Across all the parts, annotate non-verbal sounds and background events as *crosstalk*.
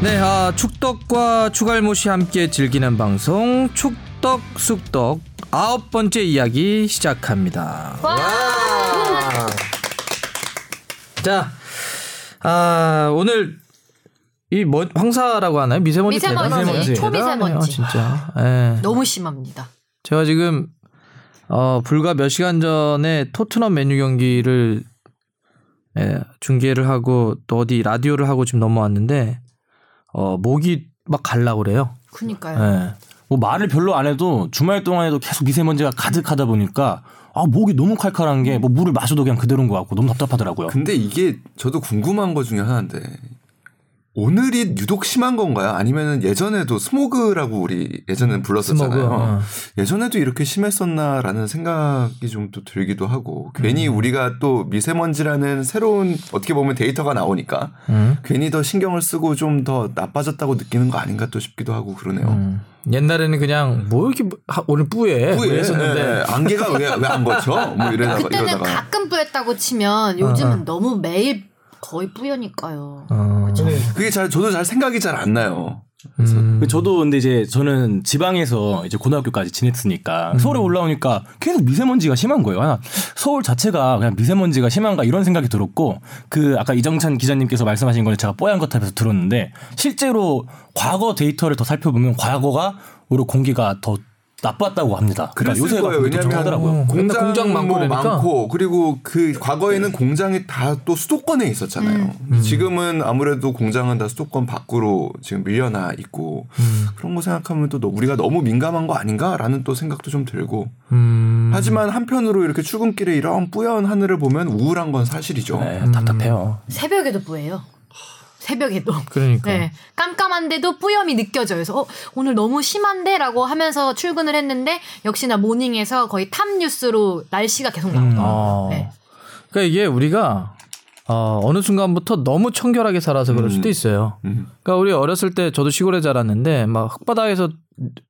네, 아, 축덕과 추갈못이 함께 즐기는 방송 축덕 숙덕 아홉 번째 이야기 시작합니다. 자, 아, 오늘 이 뭐, 황사라고 하나요? 미세먼지 미세먼지, 대단하네요. 초미세먼지. 대단하네요, 진짜. 예. 너무 심합니다. 제가 지금 어 불과 몇 시간 전에 토트넘 맨유 경기를 예, 중계를 하고 또 어디 라디오를 하고 지금 넘어왔는데 어 목이 막 갈라 그래요. 그니까요. 예. 뭐 말을 별로 안 해도 주말 동안에도 계속 미세먼지가 가득하다 보니까 아 목이 너무 칼칼한 게 뭐 물을 마셔도 그냥 그대로인 것 같고 너무 답답하더라고요. 근데 이게 저도 궁금한 것 중에 하나인데 오늘이 유독 심한 건가요? 아니면은 예전에도 스모그라고 우리 예전엔 불렀었잖아요. 스모그, 어. 예전에도 이렇게 심했었나라는 생각이 좀 또 들기도 하고 괜히 우리가 또 미세먼지라는 새로운 어떻게 보면 데이터가 나오니까 음. 괜히 더 신경을 쓰고 좀 더 나빠졌다고 느끼는 거 아닌가 또 싶기도 하고 그러네요. 음. 옛날에는 그냥 뭐 이렇게 하- 오늘 뿌예 뭐 후에 했었는데 예, 예. 안개가 왜 왜 안 거쳐? 뭐 이러다가 그때는 이러다가 가끔 뿌였다고 치면 요즘은 너무 매일 거의 뿌여니까요. 어. 그게 잘 저도 잘 생각이 잘 안 나요. 음. 저도 근데 이제 저는 지방에서 이제 고등학교까지 지냈으니까 음. 서울에 올라오니까 계속 미세먼지가 심한 거예요. 하나 서울 자체가 그냥 미세먼지가 심한가 이런 생각이 들었고 그 아까 이정찬 기자님께서 말씀하신 거는 제가 뽀얀 것 같아서 들었는데 실제로 과거 데이터를 더 살펴보면 과거가 오히려 공기가 더 나빴다고 합니다. 그러니까 요새가 거예요. 어. 맨날 공장, 공장 많고 뭐 그러니까. 많고 그리고 그 과거에는 공장이 다 또 수도권에 있었잖아요. 음. 지금은 아무래도 공장은 다 수도권 밖으로 지금 밀려나 있고 음. 그런 거 생각하면 또 너- 우리가 너무 민감한 거 아닌가라는 또 생각도 좀 들고 음. 하지만 한편으로 이렇게 출근길에 이런 뿌연 하늘을 보면 우울한 건 사실이죠. 네, 답답해요. 새벽에도 뿌예요. 새벽에도. 그러니까 네. 깜깜한데도 뿌염이 느껴져요. 그래서 어, 오늘 너무 심한데라고 하면서 출근을 했는데 역시나 morning에서 거의 탑 뉴스로 날씨가 계속 나오더라고요. 어. 네. 그러니까 이게 우리가 어, 어느 순간부터 너무 청결하게 살아서 그럴 수도 있어요. 음. 그러니까 우리 어렸을 때 저도 시골에 자랐는데 막 흙바닥에서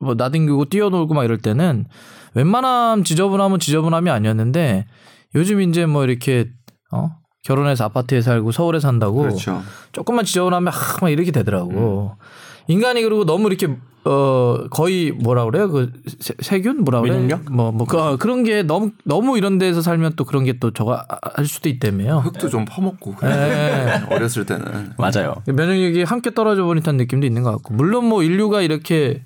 뭐 나뒹구고 뛰어놀고 막 이럴 때는 웬만하면 지저분하면 지저분함이 아니었는데 요즘 이제 뭐 이렇게 어 결혼해서 아파트에 살고 서울에 산다고 그렇죠. 조금만 지저분하면 하, 막 이렇게 되더라고. 인간이 그리고 너무 이렇게 어 거의 뭐라 그래요? 그 세, 세균 뭐라 그래? 면역력? 뭐뭐 그, 어, 그런 게 너무 너무 이런 데서 살면 또 그런 게 또 저거 아- 할 수도 있다며요. 흙도 좀 퍼먹고. 네. *laughs* 어렸을 때는 맞아요. 면역력이 함께 떨어져 버린다는 느낌도 있는 것 같고 물론 뭐 인류가 이렇게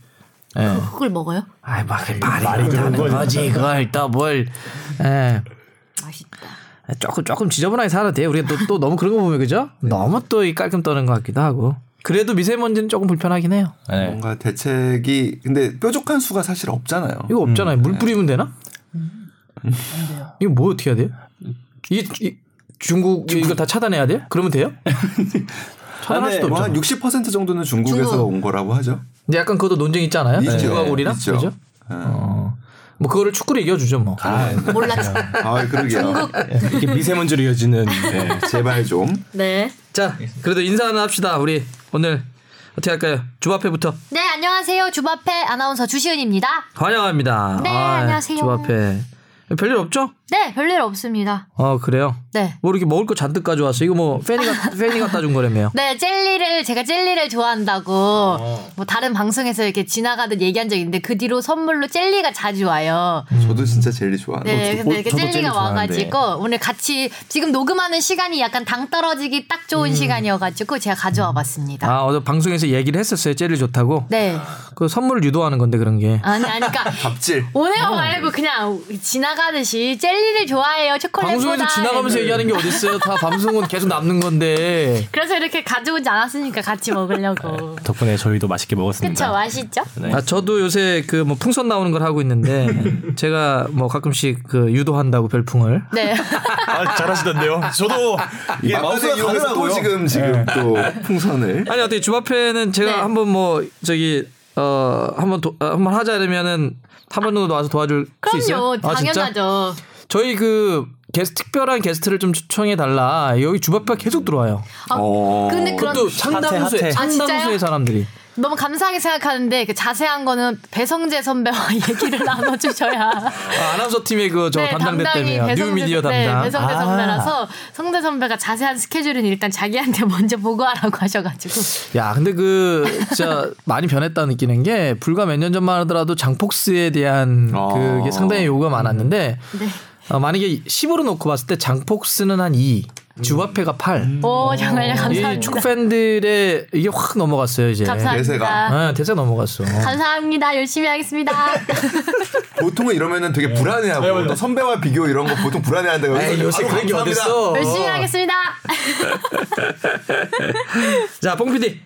예. 흙을 먹어요? 아이 막 말이 그렇다는 거지 그걸 또뭘 예. 조금 조금 지저분하게 살아도 돼. 우리가 또, 또 너무 그런 거 보면 그죠? 너무 또 이 깔끔 떠는 것 같기도 하고. 그래도 미세먼지는 조금 불편하긴 해요. 네. 뭔가 대책이 근데 뾰족한 수가 사실 없잖아요. 이거 없잖아요. 물 뿌리면 되나? 안 돼요. 이거 뭐 어떻게 해야 돼요? 이게 이- 중국 이걸 다 차단해야 돼요? 그러면 돼요? *laughs* 차단할 아, 수도 뭐한 없죠. 60% 정도는 중국에서 중국. 온 거라고 하죠. 근데 약간 그것도 논쟁 있지 않아요? 있죠. 중국하고 우리랑. 그죠? 어. 뭐 그거를 축구로 이겨주죠 뭐. 몰랐죠. 아, 그러게요. 이게 미세먼지로 이어지는 네. 제발 좀. 네. 자, 그래도 인사는 합시다. 우리 오늘 어떻게 할까요? 주바페부터 네, 안녕하세요. 주바페 아나운서 주시은입니다. 환영합니다. 네, 안녕하세요. 주바페 별일 없죠? 네, 별일 없습니다. 어 그래요. 네. 뭐 이렇게 먹을 거 잔뜩 가져왔어. 이거 뭐 페니가 페니가 따준 거라며요. 네, 젤리를 제가 젤리를 좋아한다고 뭐 다른 방송에서 이렇게 지나가듯 얘기한 적이 있는데 그 뒤로 선물로 젤리가 자주 와요. 저도 진짜 젤리 좋아하는 네, 거. 근데 이렇게 젤리가 젤리 와가지고 오늘 같이 지금 녹음하는 시간이 약간 당 떨어지기 딱 좋은 시간이어가지고 제가 가져와 봤습니다. 아 어제 방송에서 얘기를 했었어요. 젤리 좋다고. 네. 그 선물을 유도하는 건데 그런 게. 아니, 아니, 그러니까 *laughs* 갑질. 오네요 말고 그냥 지나가듯이 젤리 를 좋아해요. 초콜릿보다. 방송에서 지나가면서 얘기하는 게 어딨어요? 다 방송은 계속 남는 건데. 그래서 이렇게 가져오지 않았으니까 같이 먹으려고. 덕분에 저희도 맛있게 먹었습니다. 그쵸, 맛있죠? 네. 아 저도 요새 그 뭐 풍선 나오는 걸 하고 있는데 제가 뭐 가끔씩 그 유도한다고 별풍을. 네. 아, 잘하시던데요. 저도 이게 마우스가 또 지금 지금 또 풍선을. 아니 어떻게 주바페는 제가 네. 한번 뭐 저기 어 한번 도, 어, 한번 하자 이러면은 한 번 정도 와서 도와줄 수 있어요? 그럼요. 아? 당연하죠. 저희 그 게스트 특별한 게스트를 좀 초청해 달라. 여기 주바페가 계속 들어와요. 아, 어. 근데 그런 hot해, hot해. 아, 진짜요? 상당수의 사람들이. 너무 감사하게 생각하는데 그 자세한 거는 배성재 선배와 *laughs* 얘기를 나눠주셔야. 아, 아나운서 팀의 그저 네, 담당됐다며요. 뉴 미디어 네, 담당. 배성재 아. 선배라서 성재 선배가 자세한 스케줄은 일단 자기한테 *laughs* 먼저 보고하라고 하셔가지고. 야, 근데 그 진짜 많이 변했다 느끼는 게 불과 몇 년 전만 하더라도 장폭스에 대한 아. 그게 상당히 요구가 많았는데 네. 어, 만약에 10으로 놓고 봤을 때 장폭스는 한 2, 주바페가 8. 오 정말요 이 감사합니다. 축구 팬들의 이게 확 넘어갔어요 이제. 감사합니다. 대세가. 아, 대세 넘어갔어. 감사합니다. 열심히 하겠습니다. *laughs* 보통은 이러면은 되게 불안해하고 또 선배와 비교 이런 거 보통 불안해한다고. 에이, 요새 그런 게 어딨어. 열심히 하겠습니다. *laughs* 자, 뽕 PD.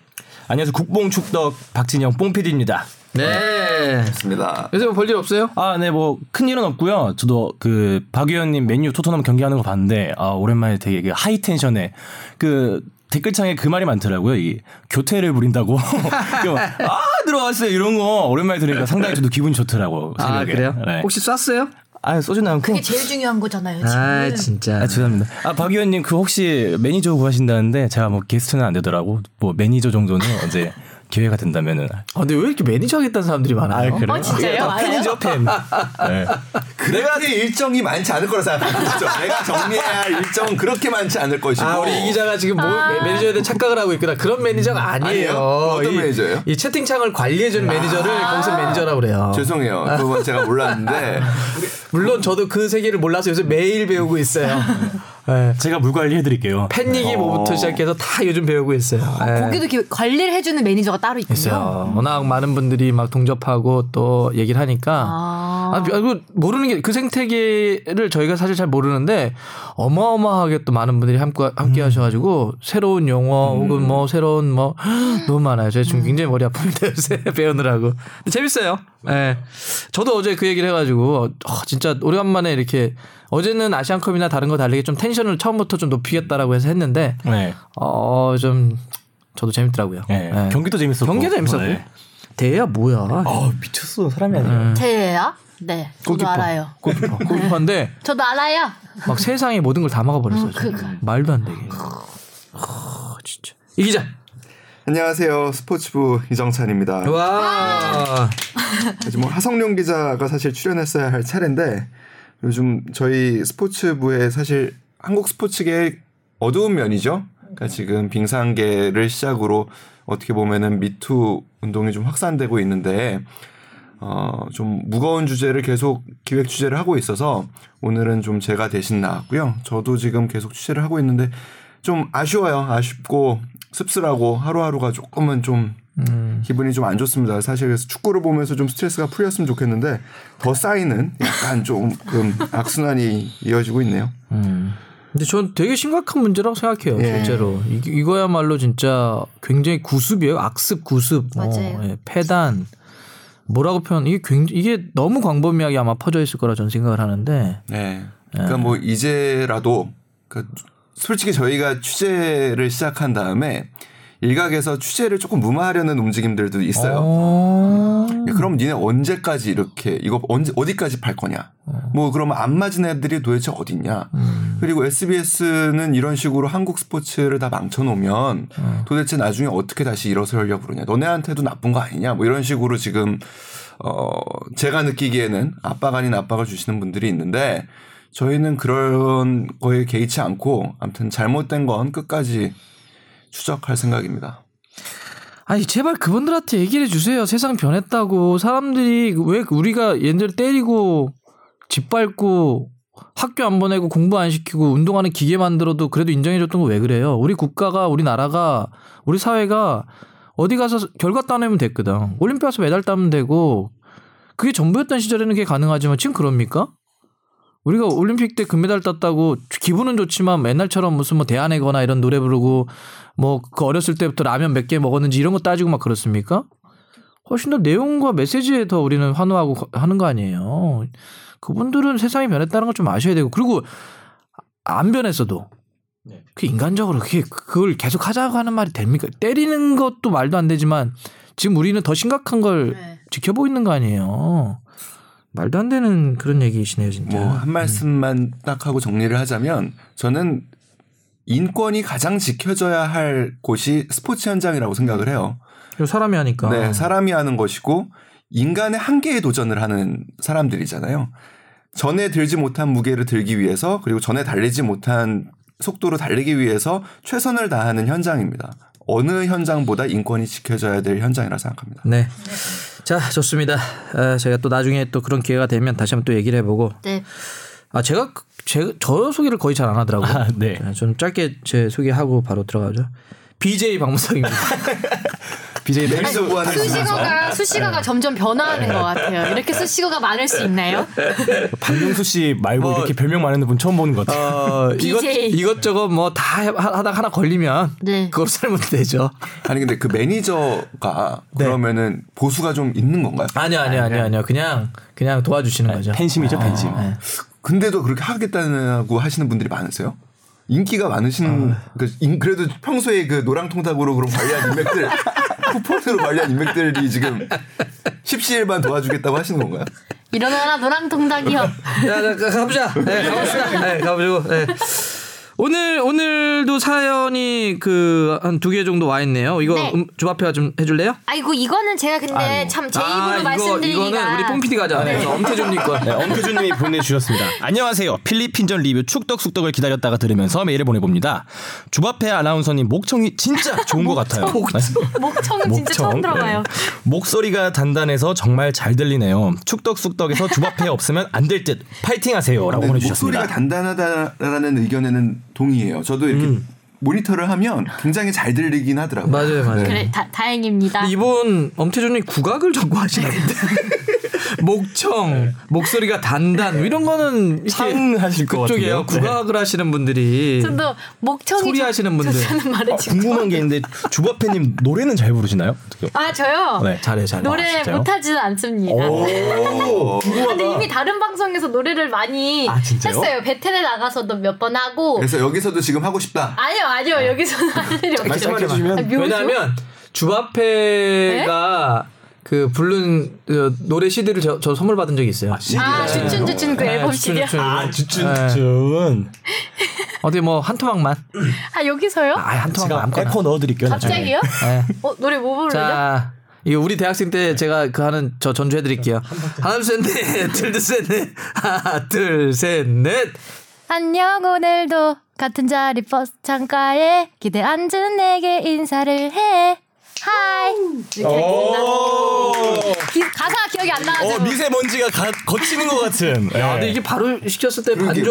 안녕하세요. 국뽕 축덕 박진영 뽕 PD입니다. 네. 맞습니다. 요새 뭐 볼일 없어요? 아, 네, 뭐, 큰 일은 없고요. 저도 그, 박 위원님 맨유 토트넘 경기하는 거 봤는데, 아, 오랜만에 되게 그 high tension에, 그, 댓글창에 그 말이 많더라고요. 이 교태를 부린다고. *laughs* 그 막, 아, 들어왔어요. 이런 거 오랜만에 들으니까 상당히 저도 기분이 좋더라고. 아, 새벽에. 그래요? 네. 혹시 쐈어요? 아, 소주는 않고. 그게 제일 중요한 거잖아요. 지금. 아, 진짜. 아, 죄송합니다. 아, 박 위원님, 그 혹시 매니저 구하신다는데, 제가 뭐 게스트는 안 되더라고. 뭐 매니저 정도는 이제 기회가 된다면은. 아, 근데 왜 이렇게 매니저 하겠다는 사람들이 많아요? 아, 그래요? 어, 진짜요? 다 팬이죠, 팬. 네. 그렇게 일정이 많지 않을 거라 생각하죠. *laughs* 내가 정리해야 할 일정은 그렇게 많지 않을 것이고. 아, 우리 이 기자가 지금 뭐 매니저에 대해 착각을 하고 있구나. 그런 매니저가 아니에요. 아니에요? 어떤 이- 매니저예요? 이 채팅창을 관리해주는 매니저를 거기서 매니저라고 그래요. 죄송해요. 그건 제가 몰랐는데 *laughs* 물론 저도 그 세계를 몰라서 요새 매일 배우고 있어요. 네. 제가 물 관리해드릴게요. 팬 얘기 뭐부터 시작해서 다 요즘 배우고 있어요. 네. 거기도 이렇게 관리를 해주는 매니저가 따로 있군요. 있어요. 워낙 많은 분들이 막 동접하고 또 얘기를 하니까. 아. 아, 이거 모르는 게 그 생태계를 저희가 사실 잘 모르는데 어마어마하게 또 많은 분들이 함께, 함께 하셔가지고 새로운 용어 혹은 뭐 새로운 뭐 *gasps* 너무 많아요. 제가 지금 굉장히 머리 아픕니다. 요새 *laughs* 배우느라고. 재밌어요. 예. 저도 어제 그 얘기를 해가지고 어, 진짜 오래간만에 이렇게 어제는 아시안컵이나 다른 거 다르게 좀 텐션을 처음부터 좀 높이겠다라고 해서 했는데 네. 어좀 저도 재밌더라고요. 네. 예. 경기도 재밌었고. 경기도 재밌었고. 네. 대야 뭐야? 아 미쳤어 사람이 아니에요. 제예요? 네. 저도 골키퍼. 알아요. 골키퍼. 골키퍼인데 저도 알아요. 막 세상의 모든 걸 다 막아버렸어요. 그- 그- 말도 안 되게. 아, 진짜. 이 기자. 안녕하세요. 스포츠부 이정찬입니다. 와. 지금 뭐 하성룡 기자가 사실 출연했어야 할 차례인데 요즘 저희 스포츠부에 사실 한국 스포츠계의 어두운 면이죠. 그러니까 지금 빙상계를 시작으로 어떻게 보면은 미투 운동이 좀 확산되고 있는데 어, 좀 무거운 주제를 계속 기획 취재를 하고 있어서 오늘은 좀 제가 대신 나왔고요. 저도 지금 계속 취재를 하고 있는데 좀 아쉬워요. 아쉽고 씁쓸하고 하루하루가 조금은 좀 기분이 좀 안 좋습니다. 사실 그래서 축구를 보면서 좀 스트레스가 풀렸으면 좋겠는데 더 쌓이는 약간 조금 악순환이 이어지고 있네요. 음. 근데 전 되게 심각한 문제라고 생각해요. 예. 실제로 이, 이거야말로 진짜 굉장히 구습이에요. 악습 구습. 맞아요. 예, 폐단. 뭐라고 표현? 이게 굉장히 이게 너무 광범위하게 아마 퍼져 있을 거라 저는 생각을 하는데. 네. 그러니까 뭐 이제라도 그 솔직히 저희가 취재를 시작한 다음에 일각에서 취재를 조금 무마하려는 움직임들도 있어요. 어... 야, 그럼 니네 언제까지 이렇게 이거 언제 어디까지 팔 거냐? 뭐 그러면 안 맞은 애들이 도대체 어딨냐? 그리고 SBS는 이런 식으로 한국 스포츠를 다 망쳐놓으면 도대체 나중에 어떻게 다시 일어서려고 그러냐? 너네한테도 나쁜 거 아니냐? 뭐 이런 식으로 지금 어 제가 느끼기에는 압박 아닌 압박을 주시는 분들이 있는데 저희는 그런 거에 개의치 않고 아무튼 잘못된 건 끝까지 추적할 생각입니다. 아니 제발 그분들한테 얘기를 해주세요. 세상 변했다고 사람들이 왜 우리가 얘들 때리고 짓밟고 학교 안 보내고 공부 안 시키고 운동하는 기계 만들어도 그래도 인정해줬던 거 왜 그래요? 우리 국가가 우리 나라가 우리 사회가 어디 가서 결과 따내면 됐거든. 올림픽 가서 메달 따면 되고 그게 전부였던 시절에는 그게 가능하지만 지금 그럽니까? 우리가 올림픽 때 금메달 땄다고 기분은 좋지만 맨날처럼 무슨 뭐 대안해거나 이런 노래 부르고 뭐 그 어렸을 때부터 라면 몇 개 먹었는지 이런 거 따지고 막 그렇습니까? 훨씬 더 내용과 메시지에 더 우리는 환호하고 거- 하는 거 아니에요. 그분들은 세상이 변했다는 걸 좀 아셔야 되고 그리고 안 변했어도 그 인간적으로 그게 그걸 계속 하자고 하는 말이 됩니까? 때리는 것도 말도 안 되지만 지금 우리는 더 심각한 걸 네. 지켜보고 있는 거 아니에요. 말도 안 되는 그런 얘기이시네요, 진짜. 뭐 한 말씀만 딱 하고 정리를 하자면 저는 인권이 가장 지켜져야 할 곳이 스포츠 현장이라고 생각을 해요. 사람이 하니까. 네, 사람이 하는 것이고 인간의 한계에 도전을 하는 사람들이잖아요. 전에 들지 못한 무게를 들기 위해서 그리고 전에 달리지 못한 속도로 달리기 위해서 최선을 다하는 현장입니다. 어느 현장보다 인권이 지켜져야 될 현장이라 생각합니다. 네. 자, 좋습니다. 아, 제가 또 나중에 또 그런 기회가 되면 다시 한번 또 얘기를 해보고. 네. 아, 제가 그- 제, 저 소개를 거의 잘 안 하더라고요. 아, 네. 좀 짧게 제 소개하고 바로 들어가죠. BJ 박무석입니다. *laughs* BJ 네. 매니저 구하는 수식어가 수식어가 점점 변화하는 것 같아요. 이렇게 수식어가 많을 수 있나요? *laughs* 박명수 씨 말고 어. 이렇게 별명 많은 분 처음 보는 것 같아요. 어, *laughs* 이것, BJ. 이것저것 뭐 다 하다 하나 걸리면 네. 그걸 살면 되죠. 아니 근데 그 매니저가 네. 그러면은 보수가 좀 있는 건가요? 아니요, 아니요, 아니요, 아니요. 그냥 그냥 도와주시는 거죠. 팬심이죠, 팬심. 네. 근데도 그렇게 하겠다고 하시는 분들이 많으세요? 인기가 많으신 그 인- 그래도 평소에 그 노랑통닭으로 그런 관리한 인맥들 *laughs* 쿠폰으로 관리한 인맥들이 지금 십시일반 도와주겠다고 하시는 건가요? 일어나라 노랑통닭이요. 가- 가보자. 네, 가봅시다. 네, 가보시고. 네. 오늘 오늘도 사연이 그 한 두 개 정도 와 있네요. 이거 네. 음, 주바페가 좀 해줄래요? 아이고 이거는 제가 근데 참 제 입으로 아, 말씀드리기가 이거는 우리 뽕피디 가자. 네. 엄태준님 거. 네, 엄태준님이 보내주셨습니다. 안녕하세요. 필리핀전 리뷰 축덕숙덕을 기다렸다가 들으면서 메일을 보내봅니다. 주바페 아나운서님 목청이 진짜 좋은 것 같아요. 목청은 진짜 처음 들어봐요. 목소리가 단단해서 정말 잘 들리네요. 축덕숙덕에서 주바페 없으면 안 될 듯 파이팅하세요라고 네, 보내주셨습니다. 목소리가 단단하다라는 의견에는 동의해요. 저도 이렇게 모니터를 하면 굉장히 잘 들리긴 하더라고요. 맞아요, 맞아요. 그래 다, 다행입니다. 근데 이분 엄태준님 국악을 전공 하시나 본데. *laughs* 목청, 목소리가 단단 뭐 이런 거는 상하실 것 그쪽이에요. 같은데요. 네. 국악을 하시는 분들이 저도 목청이 소리 좋- 하시는 분들. 어, 궁금한 게 있는데 주바페님 노래는 잘 부르시나요? 아 저요. 네. 잘해, 잘해. 노래 아? 못하지는 않습니다. 오. 근데 이미 다른 방송에서 노래를 많이 아? 했어요. 베텔에 나가서도 몇 번 하고. 그래서 여기서도 지금 하고 싶다. 아니요, 아니요. 여기서는 할 일이 없어요. 말씀해 아, 주시면? 왜냐하면 주바페가 그 부른 어, 노래 CD를 저, 저 선물 받은 적이 있어요. 아, 주춘 주춘 그 네, 앨범 주춘. 주춘. 아 네. 주춘준 어디 뭐 한 토막만. 아 여기서요? 아, 한 토막만 제가 아무거나. 에코 넣어 드릴게요. 나중에. 갑자기요? 네. 어 노래 뭐 부르죠? 자, 이거 우리 대학생 때 제가 그 하는 저 전주해 드릴게요. 하나 둘셋넷 *laughs* 둘셋넷 하나 둘셋넷 안녕 오늘도 같은 자리 버스 창가에 기대 앉은 내게 인사를 해. Hi. 끝나- 기- 가사가 기억이 안 나가지고. 어 미세먼지가 가, 거치는 것 같은. 아, 네. 근데 이게 바로 시켰을 때 이렇게.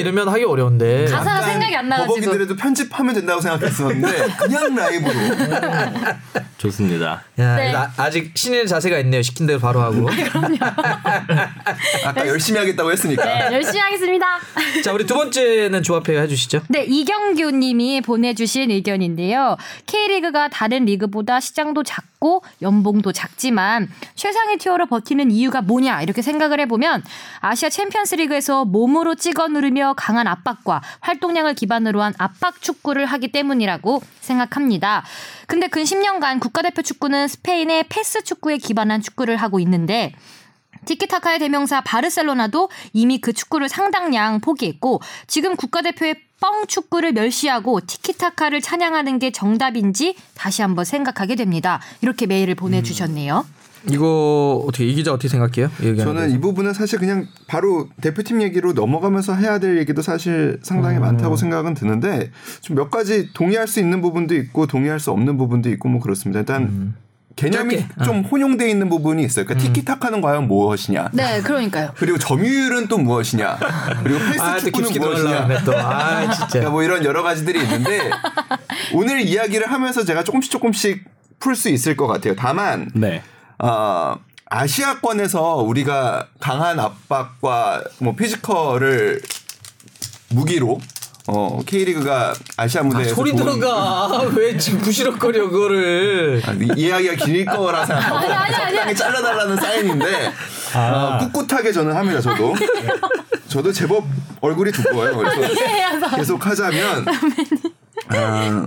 이러면 하기 어려운데. 가사가 생각이 안 나가지고. 버벅이더라도 편집하면 된다고 생각했었는데 그냥 라이브로. *laughs* 좋습니다. 야, 네. 나- 아직 신의 자세가 있네요. 시킨 대로 바로 하고. *laughs* 아까 열심히 하겠다고 했으니까. 네, 열심히 하겠습니다. *laughs* 자, 우리 두 번째는 조합해 해주시죠. 네, 이경규 님이 보내주신 의견인데요. K리그가 다른 리그보다 시장도 작고 연봉도 작지만 최상위 tier로 버티는 이유가 뭐냐 이렇게 생각을 해보면 아시아 챔피언스 리그에서 몸으로 찍어 누르며 강한 압박과 활동량을 기반으로 한 압박 축구를 하기 때문이라고 생각합니다. 근데 근 10년간 국가대표 축구는 스페인의 패스 축구에 기반한 축구를 하고 있는데 티키타카의 대명사 바르셀로나도 이미 그 축구를 상당량 포기했고 지금 국가대표의 뻥 축구를 멸시하고 티키타카를 찬양하는 게 정답인지 다시 한번 생각하게 됩니다. 이렇게 메일을 보내주셨네요. 이거 어떻게 이 기자 어떻게 생각해요? 저는 대해서. 이 부분은 사실 그냥 바로 대표팀 얘기로 넘어가면서 해야 될 얘기도 사실 상당히 많다고 생각은 드는데 좀 몇 가지 동의할 수 있는 부분도 있고 동의할 수 없는 부분도 있고 뭐 그렇습니다. 일단 개념이 짧게. 좀 혼용돼 있는 부분이 있어요. 그러니까 티키타카는 과연 무엇이냐? 네, 그러니까요. 그리고 점유율은 또 무엇이냐? 그리고 헬스 아, 또 축구는 무엇이냐? 또. 아, 진짜. 그러니까 뭐 이런 여러 가지들이 있는데 *laughs* 오늘 이야기를 하면서 제가 조금씩 조금씩 풀 수 있을 것 같아요. 다만 네. 어, 아시아권에서 우리가 강한 압박과 뭐 피지컬을 무기로 어, K리그가 아시아 아, 무대에서 소리 좋은- 들어가. *laughs* 왜 지금 부시럭거려 그거를. 아, 이 이야기가 길 거라 생각하고 아니, 아니, 아니. 적당히 잘라달라는 사인인데 아. 어, 꿋꿋하게 저는 합니다. 저도 저도 제법 얼굴이 두꺼워요. 그래서. 계속 하자면 아,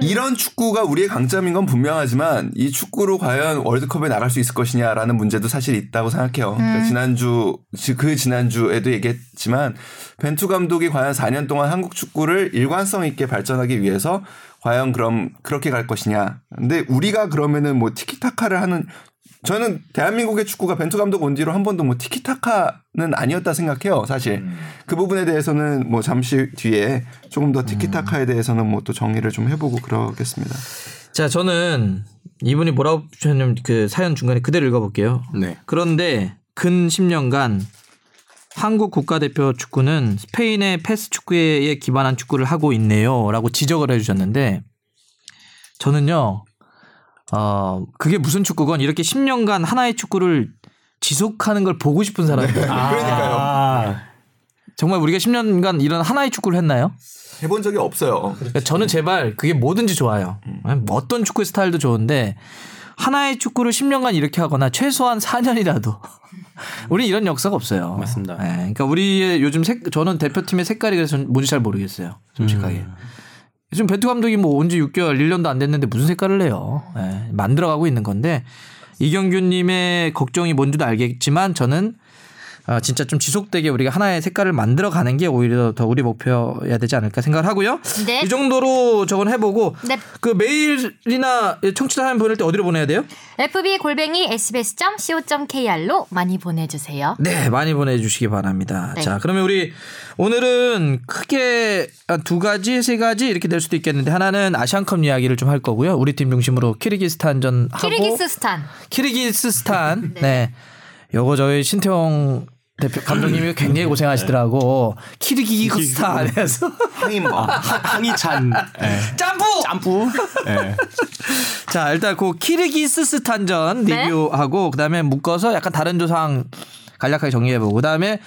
이런 축구가 우리의 강점인 건 분명하지만 이 축구로 과연 월드컵에 나갈 수 있을 것이냐라는 문제도 사실 있다고 생각해요. 그러니까 지난주 지- 그 지난주에도 얘기했지만 벤투 감독이 과연 4년 동안 한국 축구를 일관성 있게 발전하기 위해서 과연 그럼 그렇게 갈 것이냐. 근데 우리가 그러면은 뭐 티키타카를 하는 저는 대한민국의 축구가 벤투 감독 온 뒤로 한 번도 뭐 티키타카는 아니었다 생각해요. 사실 그 부분에 대해서는 뭐 잠시 뒤에 조금 더 티키타카에 대해서는 뭐 또 정리를 좀 해보고 그러겠습니다. 자, 저는 이분이 뭐라고 주셨냐면 그 사연 중간에 그대로 읽어볼게요. 네. 그런데 근 10년간 한국 국가대표 축구는 스페인의 패스 축구에 기반한 축구를 하고 있네요. 라고 지적을 해주셨는데 저는요, 어, 그게 무슨 축구건 이렇게 10년간 하나의 축구를 지속하는 걸 보고 싶은 사람이에요. *laughs* 그러니까요. 아, 정말 우리가 10년간 이런 하나의 축구를 했나요? 해본 적이 없어요. 그러니까 저는 제발 그게 뭐든지 좋아요. 뭐 어떤 축구 스타일도 좋은데 하나의 축구를 10년간 이렇게 하거나 최소한 4년이라도 *laughs* 우리 이런 역사가 없어요. 맞습니다. 예, 그러니까 우리의 요즘 색 저는 대표팀의 색깔이 그래서 뭔지 잘 모르겠어요. 솔직하게. 지금 베트 감독이 뭐 온 지 6개월, 1년도 안 됐는데 무슨 색깔을 내요. 예, 만들어가고 있는 건데 이경규님의 걱정이 뭔지도 알겠지만 저는 아, 진짜 좀 지속되게 우리가 하나의 색깔을 만들어 가는 게 오히려 더 우리 목표여야 되지 않을까 생각을 하고요. 네. 이 정도로 저건 해보고 네. 그 메일이나 청취자 사연 보낼 때 어디로 보내야 돼요? fb 골뱅이 sbs.co.kr로 많이 보내주세요. 네, 많이 보내주시기 바랍니다. 네. 자, 그러면 우리 오늘은 크게 한두 가지, 세 가지 이렇게 될 수도 있겠는데 하나는 아시안컵 이야기를 좀 할 거고요. 우리 팀 중심으로 키르기스탄전 하고 키르기스스탄. 키르기스스탄. *laughs* 네. 요거 저희 신태용 대표 감독님이 굉장히 고생하시더라고. 키르기스탄에서 항임 뭐. 항이찬. 예. 짬뽕. 짬뿌. 예. *laughs* 자, 일단 그 키르기스스탄전 네. 리뷰하고 그다음에 묶어서 약간 다른 조상 간략하게 정리해보고 그다음에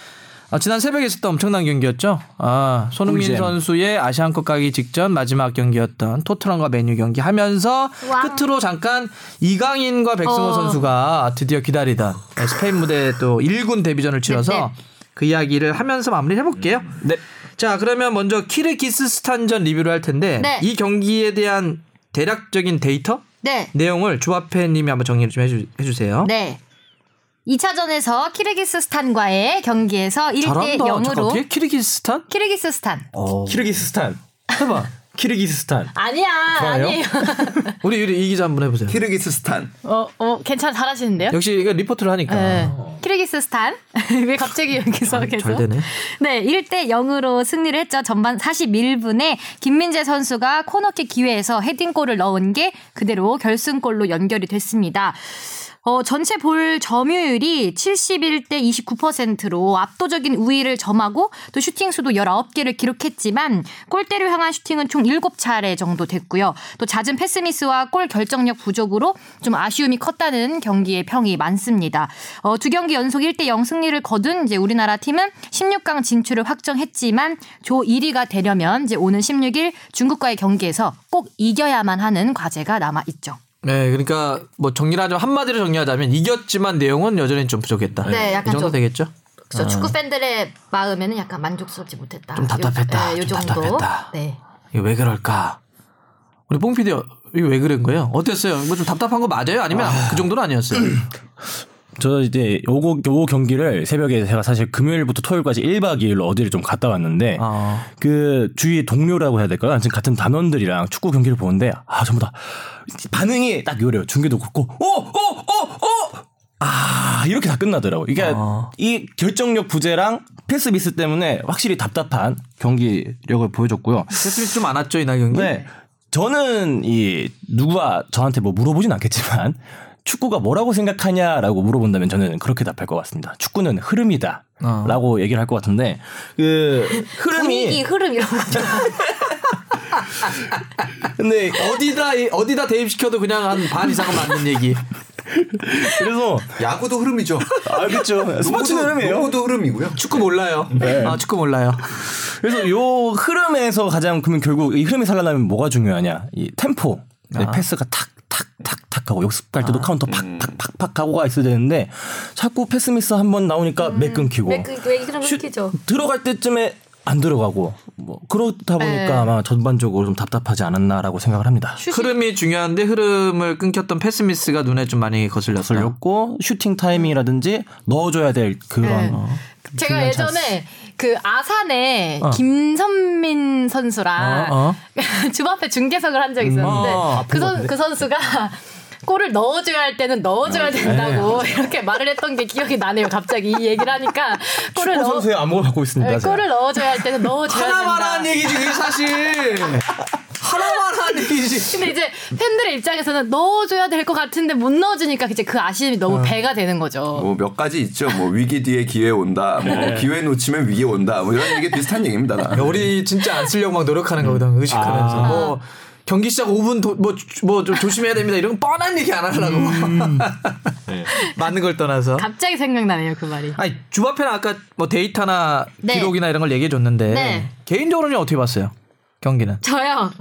아, 지난 새벽에 있었던 엄청난 경기였죠. 아, 손흥민 꿀잼. 선수의 아시안컵 가기 직전 마지막 경기였던 토트넘과 맨유 경기 하면서 와우. 끝으로 잠깐 이강인과 백승호 어. 선수가 드디어 기다리던 스페인 무대 또 1군 데뷔전을 치러서. 그 이야기를 하면서 마무리해 볼게요. 네. 자, 그러면 먼저 키르기스스탄전 리뷰를 할 텐데 네. 이 경기에 대한 대략적인 데이터 네. 내용을 조합회님이 한번 정리를 좀 해주, 해주세요. 네. 2차전에서 키르기스스탄과의 경기에서 1대 잘한다. 잠깐 0으로 어떻게 키르기스스탄? 키르기스스탄. 어. 키르기스스탄. 해봐. *laughs* 키르기스스탄. 아니야. 좋아요? 아니에요. *laughs* 우리 우리 이 기자 한번 해보세요. 키르기스스탄. 어, 어, 괜찮 잘하시는데요? 역시 이거 리포트를 하니까 네. 키르기스스탄. *laughs* 왜 갑자기 여기서 잘- 계속? 잘 되네. 네, 1대 0으로 승리를 했죠. 전반 41분에 김민재 선수가 코너킥 기회에서 헤딩골을 넣은 게 그대로 결승골로 연결이 됐습니다. 어, 전체 볼 점유율이 71대 29%로 압도적인 우위를 점하고 또 슈팅 수도 19개를 기록했지만 골대를 향한 슈팅은 총 7차례 정도 됐고요. 또 잦은 패스 미스와 골 결정력 부족으로 좀 아쉬움이 컸다는 경기의 평이 많습니다. 어, 두 경기 연속 1대 0 승리를 거둔 이제 우리나라 팀은 16강 진출을 확정했지만 조 1위가 되려면 이제 오는 16일 중국과의 경기에서 꼭 이겨야만 하는 과제가 남아 있죠. 네, 그러니까 뭐 정리를 하자면 한마디로 정리하자면 이겼지만 내용은 여전히 좀 부족했다. 네, 약간 이 정도 좀- 되겠죠? 그래서 축구 팬들의 마음에는 약간 만족스럽지 못했다. 좀 답답했다. 요, 네, 요좀 정도. 답답했다. 네. 이거 왜 그럴까? 우리 뽕 PD 이거 왜 그런 거예요? 어땠어요? 뭐 좀 답답한 거 맞아요? 아니면 그 정도는 아니었어요? *clears throat* 저 이제 요거 요거 경기를 새벽에 제가 사실 금요일부터 토요일까지 1박 2일로 어디를 좀 갔다 왔는데 아. 그 주위 동료라고 해야 될까요? 지금 같은 단원들이랑 축구 경기를 보는데 아 전부 다 반응이 딱 요래요. 중계도 그렇고 어어어어 아 이렇게 다 끝나더라고. 이게 아. 이 결정력 부재랑 패스 미스 때문에 확실히 답답한 경기력을 보여줬고요. 패스미 좀 많았죠 이날 경기. 네. 저는 이 누가 저한테 뭐 물어보진 않겠지만 *laughs* 축구가 뭐라고 생각하냐라고 물어본다면 저는 그렇게 답할 것 같습니다. 축구는 흐름이다라고 어. 얘기를 할 것 같은데 그 *laughs* 분위기 흐름이 흐름 이런 거죠. *laughs* 근데 어디다 어디다 대입시켜도 그냥 한 반 이상은 맞는 얘기. *laughs* 그래서 야구도 흐름이죠. 아 그렇죠 스포츠는 흐름이에요. 농구도 흐름이고요. 축구 몰라요. 네. 아 축구 몰라요. 그래서 요 흐름에서 가장 그러면 결국 이 흐름이 살아나면 뭐가 중요하냐 이 템포 네, 패스가 탁 탁탁탁 하고 역습할 때도 카운터 팍팍팍팍 하고가 있어야 되는데 자꾸 패스 미스 한 번 나오니까 왜 그, 왜 그런 거 슛? 들어갈 때쯤에 안 들어가고 뭐 그렇다 보니까 네. 아마 전반적으로 좀 답답하지 않았나라고 생각을 합니다. 슛이 흐름이 중요한데 흐름을 끊겼던 패스미스가 눈에 좀 많이 거슬렸어요. 걸렸고 슈팅 타이밍이라든지 넣어줘야 될 그런 네. 어, 제가 예전에 그 아산에 어. 김선민 선수랑 어, 어. *laughs* 주 앞에 중계석을 한 적이 있었는데 어, 그, 선, 그 선수가 골을 넣어줘야 할 때는 넣어줘야 된다고 *laughs* 이렇게 말을 했던 게 기억이 나네요. 갑자기 이 얘기를 하니까 골을 넣어 선수의 안목을 갖고 있습니다. 네. 골을 넣어줘야 할 때는 넣어줘야 하나만 된다. 한 얘기지 그게 사실 하나만 한 얘기지. 근데 이제 팬들의 입장에서는 넣어줘야 될 것 같은데 못 넣어주니까 이제 그 아쉬움이 너무 배가 되는 거죠. 뭐 몇 가지 있죠. 뭐 위기 뒤에 기회 온다. 뭐 기회 놓치면 위기 온다. 뭐 이런 얘기 비슷한 얘기입니다. 다. 우리 진짜 안 쓰려고 막 노력하는 거거든 의식하면서 아. 뭐 경기 시작 5분 뭐뭐좀 조심해야 됩니다 이런 거 뻔한 얘기 안 하려고 네. *laughs* 맞는 걸 떠나서 갑자기 생각나네요 그 말이. 아니 주바페는 아까 뭐 데이터나 네. 기록이나 이런 걸 얘기해 줬는데 네. 개인적으로는 어떻게 봤어요 경기는 저요.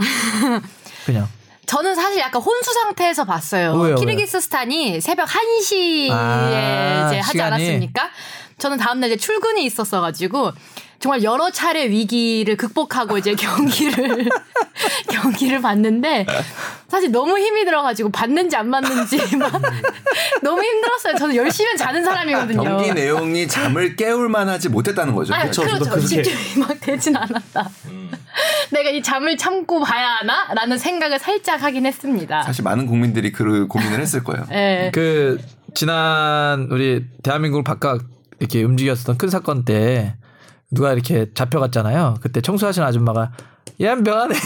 *laughs* 그냥 저는 사실 약간 혼수 상태에서 봤어요. 왜요, 키르기스스탄이 새벽 1시에 아, 이제 하지 시간이? 않았습니까? 저는 다음날 이제 출근이 있었어가지고 정말 여러 차례 위기를 극복하고 이제 경기를 *laughs* 경기를 봤는데 사실 너무 힘이 들어가지고 봤는지 안 봤는지 막 *laughs* 너무 힘들었어요. 저는 열심히 자는 사람이거든요. 경기 내용이 잠을 깨울 만하지 못했다는 거죠. 아, 그렇죠. 저도 그렇게- 집중이 막 되진 않았다. 내가 이 잠을 참고 봐야 하나? 라는 생각을 살짝 하긴 했습니다. 사실 많은 국민들이 그 고민을 했을 거예요. 예. 그 지난 우리 대한민국을 바깥 이렇게 움직였었던 큰 사건 때 누가 이렇게 잡혀갔잖아요. 그때 청소하시는 아줌마가 얘병 안에 *laughs*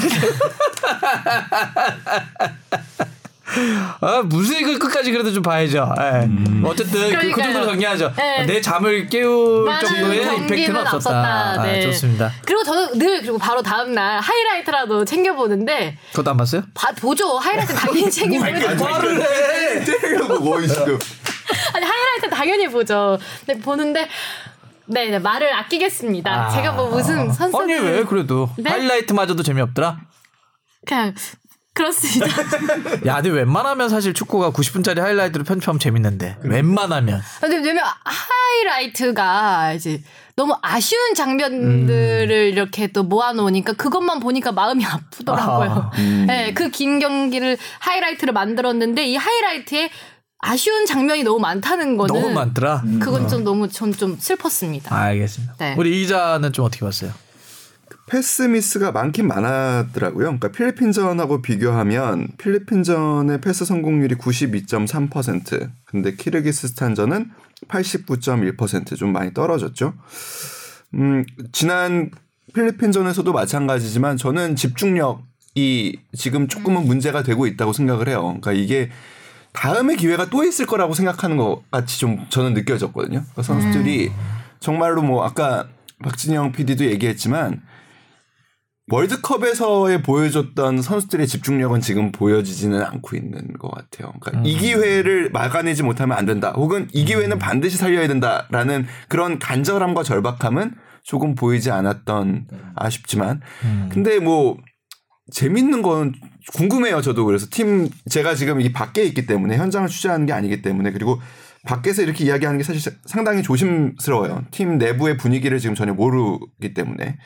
아 무슨 이거 끝까지 그래도 좀 봐야죠. 예. 어쨌든 그, 그. 정도로 정리하죠. 네. 내 잠을 깨울 정도의 임팩트는 없었다. 없었다. 아, 네. 좋습니다. 그리고 저는 늘 그리고 바로 다음 날 하이라이트라도 챙겨 보는데 그것도 안 봤어요? 봐, 보죠. 하이라이트 당연히 *laughs* 챙겨보죠. 말을 해. *laughs* 거의 지금. 아니 하이라이트 당연히 보죠. 근데 보는데 네, 네 말을 아끼겠습니다. 제가 뭐 무슨 선수 아니 왜 그래도 네? 하이라이트마저도 재미없더라? 그냥 그렇습니다. *laughs* 야, 근데 웬만하면 사실 축구가 90분짜리 하이라이트로 편집하면 재밌는데 웬만하면 근데 왜냐면 하이라이트가 이제 너무 아쉬운 장면들을 이렇게 또 모아놓으니까 그것만 보니까 마음이 아프더라고요. 네, 그 긴 경기를 하이라이트를 만들었는데 이 하이라이트에 아쉬운 장면이 너무 많다는 거는 너무 많더라. 그건 좀 너무 전 좀 슬펐습니다. 알겠습니다. 네. 우리 이 기자는 좀 어떻게 봤어요? 패스 미스가 많긴 많았더라고요. 그러니까 필리핀전하고 비교하면 필리핀전의 패스 성공률이 92.3%, 근데 키르기스스탄전은 89.1%좀 많이 떨어졌죠. 음, 지난 필리핀전에서도 마찬가지지만 저는 집중력이 지금 조금은 문제가 되고 있다고 생각을 해요. 그러니까 이게 다음에 기회가 또 있을 거라고 생각하는 것 같이 좀 저는 느껴졌거든요. 그러니까 선수들이 정말로 뭐 아까 박진영 PD도 얘기했지만 월드컵에서의 보여줬던 선수들의 집중력은 지금 보여지지는 않고 있는 것 같아요. 그러니까 이 기회를 막아내지 못하면 안 된다. 혹은 이 기회는 반드시 살려야 된다라는 그런 간절함과 절박함은 조금 보이지 않았던 아쉽지만 근데 뭐 재밌는 건 궁금해요. 저도 그래서 팀 제가 지금 이 밖에 있기 때문에 현장을 취재하는 게 아니기 때문에 그리고 밖에서 이렇게 이야기하는 게 사실 상당히 조심스러워요. 팀 내부의 분위기를 지금 전혀 모르기 때문에.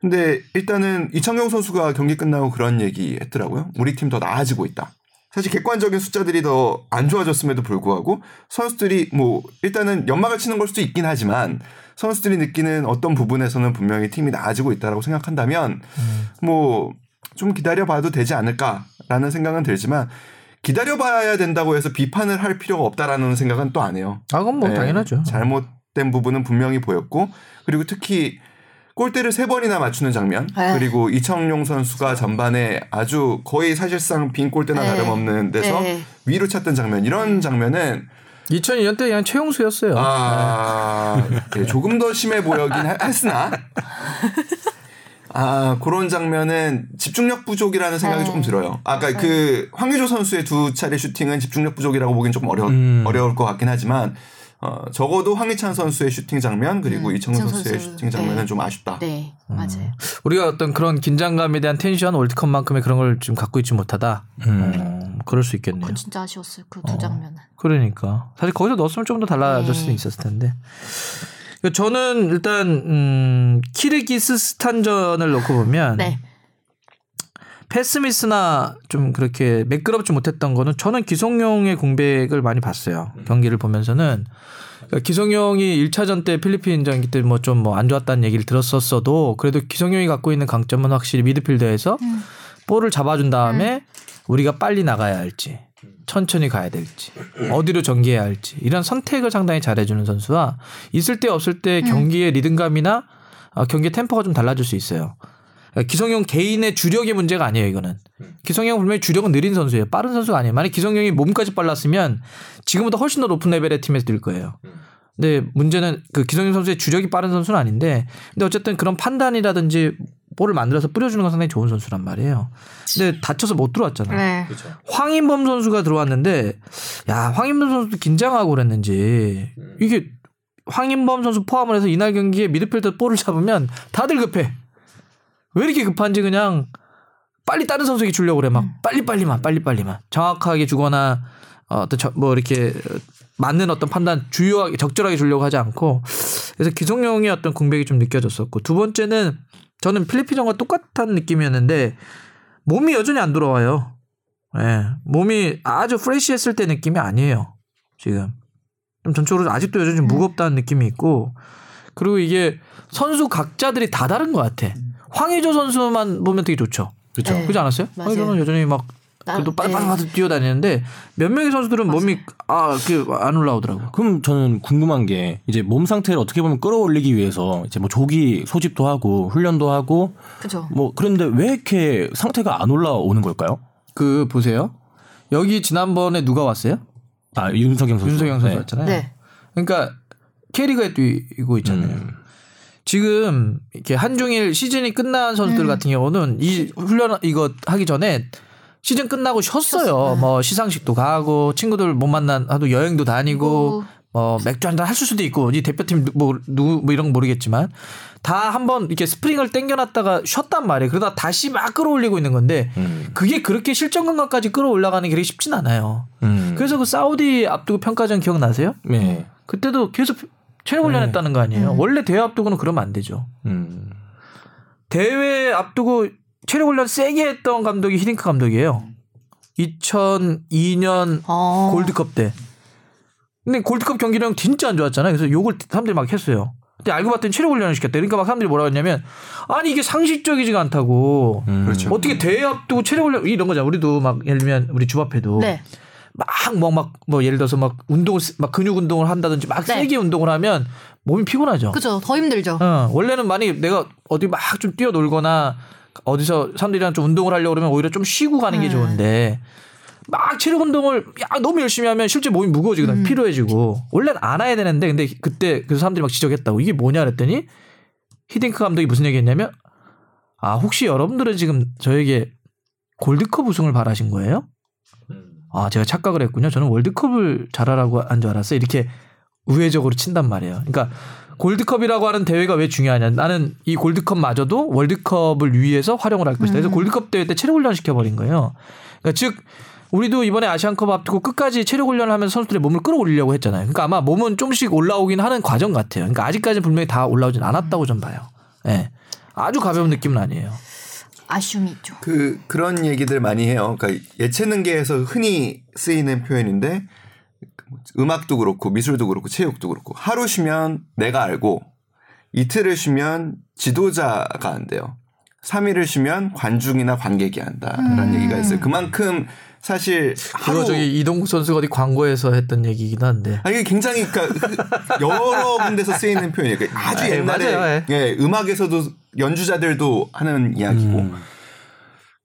근데 일단은 이창용 선수가 경기 끝나고 그런 얘기 했더라고요. 우리 팀 더 나아지고 있다. 사실 객관적인 숫자들이 더 안 좋아졌음에도 불구하고 선수들이 뭐 일단은 연막을 치는 걸 수도 있긴 하지만 선수들이 느끼는 어떤 부분에서는 분명히 팀이 나아지고 있다라고 생각한다면 뭐 좀 기다려봐도 되지 않을까라는 생각은 들지만 기다려봐야 된다고 해서 비판을 할 필요가 없다라는 생각은 또 안 해요. 아, 그건 뭐 네, 당연하죠. 잘못된 부분은 분명히 보였고 그리고 특히 골대를 세 번이나 맞추는 장면 네. 그리고 이청용 선수가 전반에 아주 거의 사실상 빈 골대나 네. 다름없는 데서 네. 위로 찼던 장면 이런 장면은 2002년 때 그냥 최용수였어요. 아 네, 조금 더 심해 보여긴 하- 했으나 *laughs* 아 그런 장면은 집중력 부족이라는 생각이 네. 조금 들어요. 아까 그 황의조 선수의 두 차례 슈팅은 집중력 부족이라고 보기엔 조금 어려 음. 어려울 것 같긴 하지만 어, 적어도 황희찬 선수의 슈팅 장면 그리고 음, 이청용 선수의 선수. 슈팅 장면은 네. 좀 아쉽다. 네, 맞아요. 우리가 어떤 그런 긴장감에 대한 텐션 월드컵만큼의 그런 걸좀 갖고 있지 못하다. 어, 그럴 수 있겠네요. 그건 진짜 아쉬웠어요. 그 두 장면은. 그러니까 사실 거기서 넣었으면 좀 더 달라질 네. 수 있었을 텐데 그러니까 저는 일단 음, 키르기스스탄전을 놓고 보면 네. 패스미스나 좀 그렇게 매끄럽지 못했던 거는 저는 기성용의 공백을 많이 봤어요. 경기를 보면서는 그러니까 기성용이 1차전 때 필리핀전기 때 뭐 좀 뭐 안 좋았다는 얘기를 들었었어도 그래도 기성용이 갖고 있는 강점은 확실히 미드필더에서 볼을 잡아준 다음에 우리가 빨리 나가야 할지 천천히 가야 될지 어디로 전개해야 할지 이런 선택을 상당히 잘해주는 선수와 있을 때 없을 때 경기의 리듬감이나 어, 경기의 템포가 좀 달라질 수 있어요. 그러니까 기성용 개인의 주력의 문제가 아니에요, 이거는. 기성용 분명히 주력은 느린 선수예요. 빠른 선수가 아니에요. 만약 기성용이 몸까지 빨랐으면 지금보다 훨씬 더 높은 레벨의 팀에서 뛸 거예요. 근데 문제는 그 기성용 선수의 주력이 빠른 선수는 아닌데 근데 어쨌든 그런 판단이라든지 볼을 만들어서 뿌려주는 건 상당히 좋은 선수란 말이에요. 근데 다쳐서 못 들어왔잖아요. 네. 황인범 선수가 들어왔는데 야 황인범 선수도 긴장하고 그랬는지. 이게 황인범 선수 포함을 해서 이날 경기에 미드필더 볼을 잡으면 다들 급해. 왜 이렇게 급한지 그냥 빨리 다른 선수에게 주려고 그래. 막 빨리 빨리만 빨리 빨리만. 정확하게 주거나 어, 어떤 저- 뭐 이렇게 맞는 어떤 판단 주요하게 적절하게 주려고 하지 않고. 그래서 기성용의 어떤 공백이 좀 느껴졌었고 두 번째는 저는 필리핀전과 똑같은 느낌이었는데 몸이 여전히 안 돌아와요. 예. 몸이 아주 프레시했을 때 느낌이 아니에요. 지금. 좀 전적으로 아직도 여전히 좀 무겁다는 느낌이 있고 그리고 이게 선수 각자들이 다 다른 것 같아. 황의조 선수만 보면 되게 좋죠. 그렇죠. 네. 그렇지 않았어요? 맞아요. 황의조는 여전히 막 나- 그래도 네. 빨빨빨 뛰어다니는데 몇 명의 선수들은 몸이 아그 안 올라오더라고. 그럼 저는 궁금한 게 이제 몸 상태를 어떻게 보면 끌어올리기 위해서 이제 뭐 조기 소집도 하고 훈련도 하고 그죠. 뭐 그런데 왜 이렇게 상태가 안 올라오는 걸까요? 그 보세요. 여기 지난번에 누가 왔어요? 아 윤석영 선수. 윤석영 선수 네. 왔잖아요. 네. 그러니까 캐리가 뛰고 있잖아요. 음. 지금 이렇게 한중일 시즌이 끝난 선수들 같은 경우는 이 훈련 이거 하기 전에 시즌 끝나고 쉬었어요. 쉬었어. 뭐 시상식도 가고 친구들 못 만난 하도 여행도 다니고 뭐 맥주 한잔 할 수도 있고 이 대표팀 뭐 누구 뭐 이런 거 모르겠지만 다 한번 이렇게 스프링을 땡겨놨다가 쉬었단 말이에요. 그러다 다시 막 끌어올리고 있는 건데 음. 그게 그렇게 실전 감각까지 끌어올라가는 게 그렇게 쉽진 않아요. 음. 그래서 그 사우디 앞두고 평가전 기억나세요? 네. 그때도 계속 체력 훈련했다는 거 아니에요. 원래 대회 앞두고는 그러면 안 되죠. 음. 대회 앞두고 체력 훈련 세게 했던 감독이 히딩크 감독이에요. 2002년 어. 골드컵 때. 근데 골드컵 경기력 진짜 안 좋았잖아요. 그래서 욕을 사람들이 막 했어요. 근데 알고 봤더니 체력 훈련을 시켰대. 그러니까 막 사람들이 뭐라고 했냐면 아니 이게 상식적이지가 않다고. 음. 그렇죠. 어떻게 대회 앞두고 체력 훈련 이런 거잖아. 우리도 막 예를 들면 우리 주바페도 네. 막뭐 막 뭐 예를 들어서 막 운동을 쓰- 막 근육 운동을 한다든지 막 네. 세게 운동을 하면 몸이 피곤하죠. 그죠. 더 힘들죠. 어, 원래는 많이 내가 어디 막 좀 뛰어놀거나 어디서 사람들이랑 좀 운동을 하려고 그러면 오히려 좀 쉬고 가는 게 네. 좋은데 막 체력 운동을 야, 너무 열심히 하면 실제 몸이 무거워지거든 피로해지고 원래는 안 해야 되는데 근데 그때 그 사람들이 막 지적했다고 이게 뭐냐 그랬더니 히딩크 감독이 무슨 얘기했냐면 아 혹시 여러분들은 지금 저에게 골드컵 우승을 바라신 거예요? 아 제가 착각을 했군요. 저는 월드컵을 잘하라고 한 줄 알았어요. 이렇게 우회적으로 친단 말이에요. 그러니까 골드컵이라고 하는 대회가 왜 중요하냐? 나는 이 골드컵마저도 월드컵을 위해서 활용을 할 것이다. 그래서 골드컵 대회 때 체력 훈련 시켜버린 거예요. 그러니까 즉 우리도 이번에 아시안컵 앞두고 끝까지 체력 훈련을 하면서 선수들의 몸을 끌어올리려고 했잖아요. 그러니까 아마 몸은 조금씩 올라오긴 하는 과정 같아요. 그러니까 아직까지는 분명히 다 올라오진 않았다고 좀 봐요. 예. 아주 가벼운 느낌은 아니에요. 아쉬움이 있죠. 그 그런 얘기들 많이 해요. 그러니까 예체능계에서 흔히 쓰이는 표현인데 음악도 그렇고 미술도 그렇고 체육도 그렇고 하루 쉬면 내가 알고 이틀을 쉬면 지도자가 안 돼요. 3일을 쉬면 관중이나 관객이 한다라는 얘기가 있어요. 그만큼 사실 하루 그거 저기 이동국 선수가 어디 광고에서 했던 얘기이긴 한데. 아 이게 굉장히 그러니까 여러 군데서 쓰이는 표현이에요. 그러니까 아주 네, 옛날에 맞아요. 예, 음악에서도 연주자들도 하는 이야기고 음.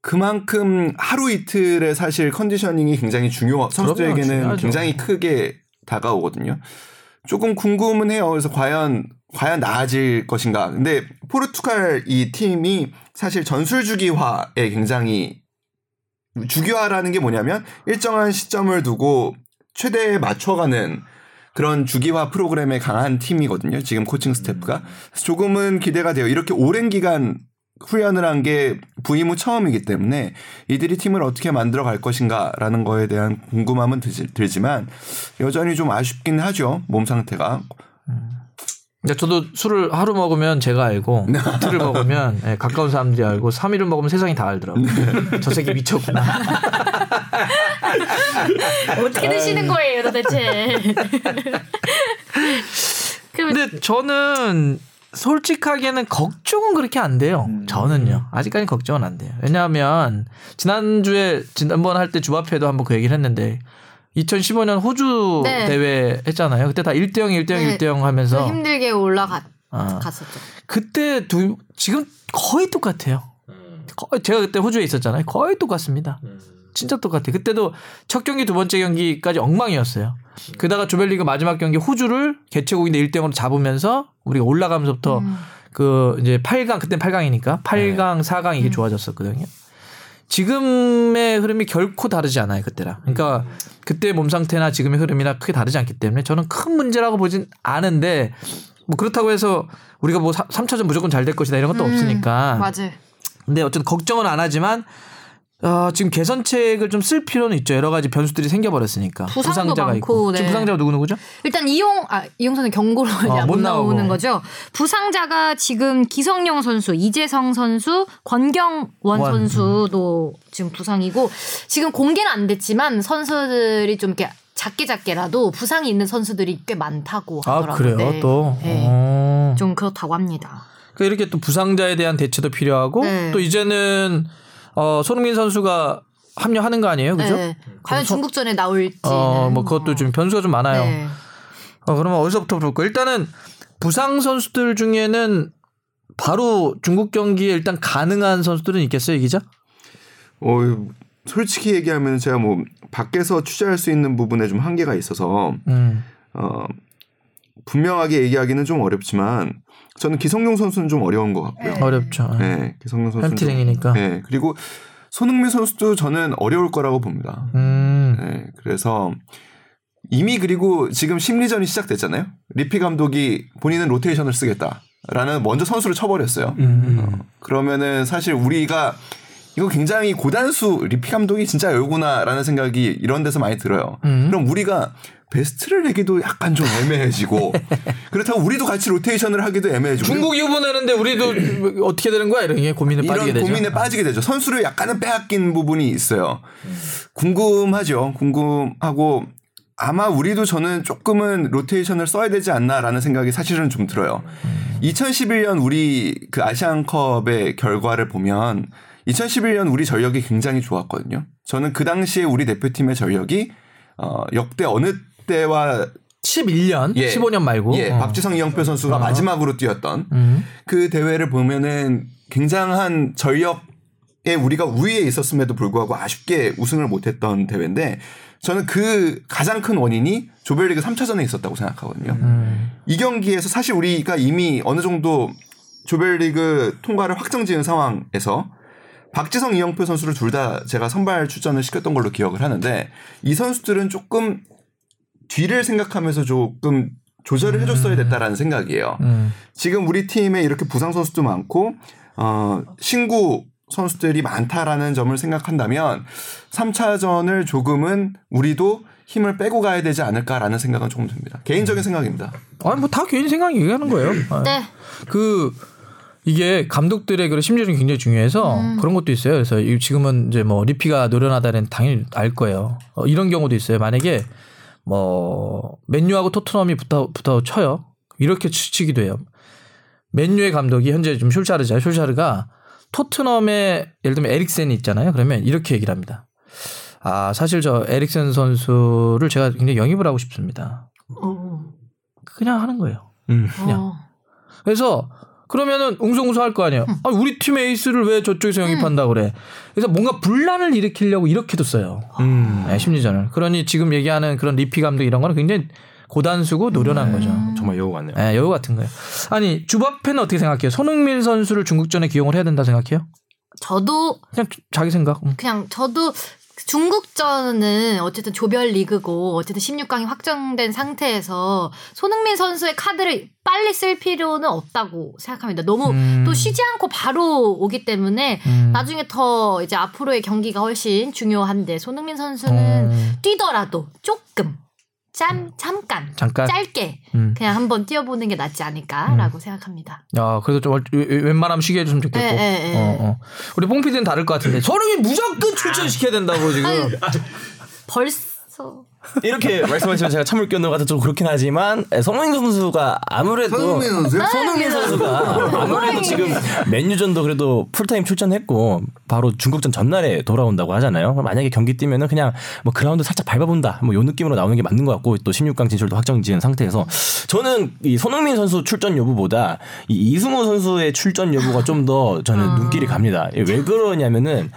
그만큼 하루 이틀의 사실 컨디셔닝이 굉장히 중요 선수들에게는 중요하죠. 굉장히 크게 다가오거든요. 조금 궁금은 해요. 그래서 과연 과연 나아질 것인가. 근데 포르투갈 이 팀이 사실 전술 주기화에 굉장히 주기화라는 게 뭐냐면 일정한 시점을 두고 최대에 맞춰가는 그런 주기화 프로그램에 강한 팀이거든요. 지금 코칭 스태프가. 그래서 조금은 기대가 돼요. 이렇게 오랜 기간 훈련을 한 게 부임 후 처음이기 때문에 이들이 팀을 어떻게 만들어 갈 것인가라는 거에 대한 궁금함은 들- 들지만 여전히 좀 아쉽긴 하죠. 몸 상태가. 그러니까 저도 술을 하루 먹으면 제가 알고 *laughs* 이틀을 먹으면 예, 가까운 사람들이 알고 3일을 먹으면 세상이 다 알더라고요. 저 새끼 미쳤구나. *laughs* 어떻게 드시는 거예요, 도대체? *laughs* 근데 저는 솔직하게는 걱정은 그렇게 안 돼요. 저는요. 아직까지 걱정은 안 돼요. 왜냐하면 지난주에 지난번 할 때 주바페도 한번 그 얘기를 했는데 2015년 호주 네. 대회 했잖아요. 그때 다 1대 0, 1대 0, 네. 1대 0 하면서 힘들게 올라갔었죠. 어. 그때 두 지금 거의 똑같아요. 거의 제가 그때 호주에 있었잖아요. 거의 똑같습니다. 진짜 똑같아요. 그때도 첫 경기 두 번째 경기까지 엉망이었어요. 그다가 조별리그 마지막 경기 호주를 개최국인데 1대 0으로 잡으면서 우리가 올라가면서부터 음. 그 이제 8강 그때 8강이니까 8강, 4강 이게 좋아졌었거든요. 지금의 흐름이 결코 다르지 않아요 그때랑. 그러니까 그때 몸 상태나 지금의 흐름이나 크게 다르지 않기 때문에 저는 큰 문제라고 보진 않은데 뭐 그렇다고 해서 우리가 뭐 3차전 무조건 잘 될 것이다 이런 것도 없으니까. 음, 맞아요. 근데 어쨌든 걱정은 안 하지만 어, 지금 개선책을 좀 쓸 필요는 있죠. 여러 가지 변수들이 생겨버렸으니까. 부상도 부상자가 많고, 있고. 네. 지금 부상자가 누구 누구죠? 일단 이용 아 이용 선수 경고로 어, 못못 나오고. 나오는 거죠. 부상자가 지금 기성용 선수, 이재성 선수, 권경원 원. 선수도 지금 부상이고 지금 공개는 안 됐지만 선수들이 좀 이렇게 작게 작게라도 부상이 있는 선수들이 꽤 많다고 아 하더라고요. 그래요 네. 또. 네. 어. 좀 그렇다고 합니다. 그러니까 이렇게 또 부상자에 대한 대처도 필요하고 네. 또 이제는 어, 손흥민 선수가 합류하는 거 아니에요, 그죠? 네. 과연 그래서- 중국전에 나올지. 어, 뭐 그것도 좀 변수가 좀 많아요. 네. 어, 그러면 어디서부터 볼까? 일단은 부상 선수들 중에는 바로 중국 경기에 일단 가능한 선수들은 있겠어요, 이 기자? 어, 솔직히 얘기하면 제가 뭐 밖에서 취재할 수 있는 부분에 좀 한계가 있어서 음. 어, 분명하게 얘기하기는 좀 어렵지만 저는 기성용 선수는 좀 어려운 것 같고요. 어렵죠. 네, 기성용 선수는 좀- 햄트링이니까. 네, 그리고 손흥민 선수도 저는 어려울 거라고 봅니다. 음. 네, 그래서 이미 그리고 지금 심리전이 시작됐잖아요. 리피 감독이 본인은 로테이션을 쓰겠다라는 먼저 선수를 쳐버렸어요. 어, 그러면은 사실 우리가 이거 굉장히 고단수 리피 감독이 진짜 열구나라는 생각이 이런 데서 많이 들어요. 음. 그럼 우리가 베스트를 내기도 약간 좀 애매해지고 *laughs* 그렇다고 우리도 같이 로테이션을 하기도 애매해지고 중국 유보 내는데 우리도 *clears throat* 어떻게 되는 거야? 이런 게 고민에 빠지게 이런 되죠. 고민에 빠지게 되죠. 선수를 약간은 빼앗긴 부분이 있어요. 궁금하죠. 궁금하고 아마 우리도 저는 조금은 로테이션을 써야 되지 않나라는 생각이 사실은 좀 들어요. 2011년 우리 그 아시안컵의 결과를 보면 2011년 우리 전력이 굉장히 좋았거든요. 저는 그 당시에 우리 대표팀의 전력이 어 역대 어느 때와 11년, 예. 15년 말고. 예, 어. 박지성 이영표 선수가 마지막으로 뛰었던 음. 그 대회를 보면은 굉장한 전력에 우리가 우위에 있었음에도 불구하고 아쉽게 우승을 못했던 대회인데 저는 그 가장 큰 원인이 조별리그 3차전에 있었다고 생각하거든요. 음. 이 경기에서 사실 우리가 이미 어느 정도 조별리그 통과를 확정지은 상황에서 박지성 이영표 선수를 둘 다 제가 선발 출전을 시켰던 걸로 기억을 하는데 이 선수들은 조금 뒤를 생각하면서 조금 조절을 해줬어야 됐다라는 생각이에요. 음. 지금 우리 팀에 이렇게 부상 선수도 많고 어 신구 선수들이 많다라는 점을 생각한다면 3차전을 조금은 우리도 힘을 빼고 가야 되지 않을까라는 생각은 조금 듭니다. 개인적인 생각입니다. 아니 뭐 다 개인 생각 얘기하는 거예요. 아. 네. 그 이게 감독들의 그런 심리는 굉장히 중요해서 음. 그런 것도 있어요. 그래서 이- 지금은 이제 뭐 리피가 노련하다는 당연히 알 거예요. 어, 이런 경우도 있어요. 만약에 뭐 맨유하고 토트넘이 붙어 붙어 쳐요. 이렇게 치- 치기도 해요. 맨유의 감독이 현재 좀 숄샤르잖아요. 숄샤르가 토트넘의 예를 들면 에릭센이 있잖아요. 그러면 이렇게 얘기를 합니다. 아 사실 저 에릭센 선수를 제가 굉장히 영입을 하고 싶습니다. 어. 그냥 하는 거예요. 어. 그래서 그러면은 웅성웅성 할 거 아니에요. 아, 우리 팀 에이스를 왜 저쪽에서 영입한다 그래. 그래서 뭔가 분란을 일으키려고 이렇게도 써요. 음. 네, 심리전을. 그러니 지금 얘기하는 그런 리피 감독 이런 거는 굉장히 고단수고 노련한 거죠. 정말 여우 같네요. 네, 여우 같은 거예요. 아니 주바페는 어떻게 생각해요? 손흥민 선수를 중국전에 기용을 해야 된다 생각해요? 저도 그냥 자기 생각. 음. 그냥 저도 중국전은 어쨌든 조별 리그고 어쨌든 16강이 확정된 상태에서 손흥민 선수의 카드를 빨리 쓸 필요는 없다고 생각합니다. 너무 음. 또 쉬지 않고 바로 오기 때문에 음. 나중에 더 이제 앞으로의 경기가 훨씬 중요한데 손흥민 선수는 음. 뛰더라도 조금 짬 잠깐 잠깐. 짧게 음. 그냥 한번 뛰어보는 게 낫지 않을까라고 생각합니다. 야, 그래도 좀 웬- 웬만하면 쉬게 해줬으면 좋겠고. 예, 예, 예. 어, 어. 우리 뽕피디는 다를 것 같은데. *laughs* 손흥민 무조건 출전시켜야 된다고 지금. 벌써 이렇게 말씀하시면 제가 참을 견도 같아 좀 그렇긴 하지만 에, 손흥민 선수가 아무래도 손흥민? 손흥민 선수가 아무래도 지금 맨유전도 그래도 풀타임 출전했고 바로 중국전 전날에 돌아온다고 하잖아요. 만약에 경기 뛰면은 그냥 뭐 그라운드 살짝 밟아본다 뭐 요 느낌으로 나오는 게 맞는 것 같고 또 16강 진출도 확정지은 상태에서 저는 이 손흥민 선수 출전 여부보다 이 이승우 선수의 출전 여부가 좀 더 저는 눈길이 갑니다. 왜 그러냐면은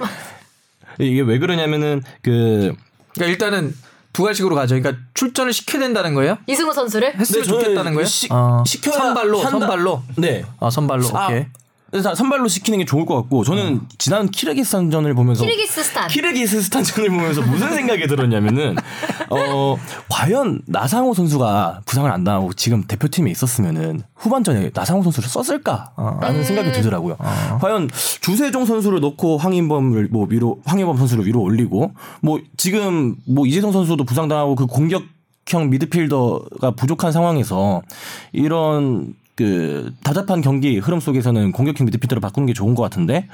이게 왜 그러냐면은 그 그러니까 일단은 두 가지식으로 가죠. 그러니까 출전을 시켜야 된다는 거예요? 이승우 선수를 했으면 네, 좋겠다는 거예요? 시- 어. 시켜야 선발로 한다. 선발로. 네. 아, 선발로. 아, 오케이. 그래서 선발로 시키는 게 좋을 것 같고 저는 지난 키르기스탄전을 보면서 키르기스스탄. 키르기스탄전을 보면서 무슨 생각이 들었냐면은 *laughs* 어 과연 나상호 선수가 부상을 안 당하고 지금 대표팀에 있었으면은 후반전에 나상호 선수를 썼을까라는 생각이 들더라고요. 과연 주세종 선수를 넣고 황인범을 뭐 위로 황인범 선수를 위로 올리고 뭐 지금 뭐 이재성 선수도 부상 당하고 그 공격 형 미드필더가 부족한 상황에서 이런 그 답답한 경기 흐름 속에서는 공격형 미드필더를 바꾸는 게 좋은 것 같은데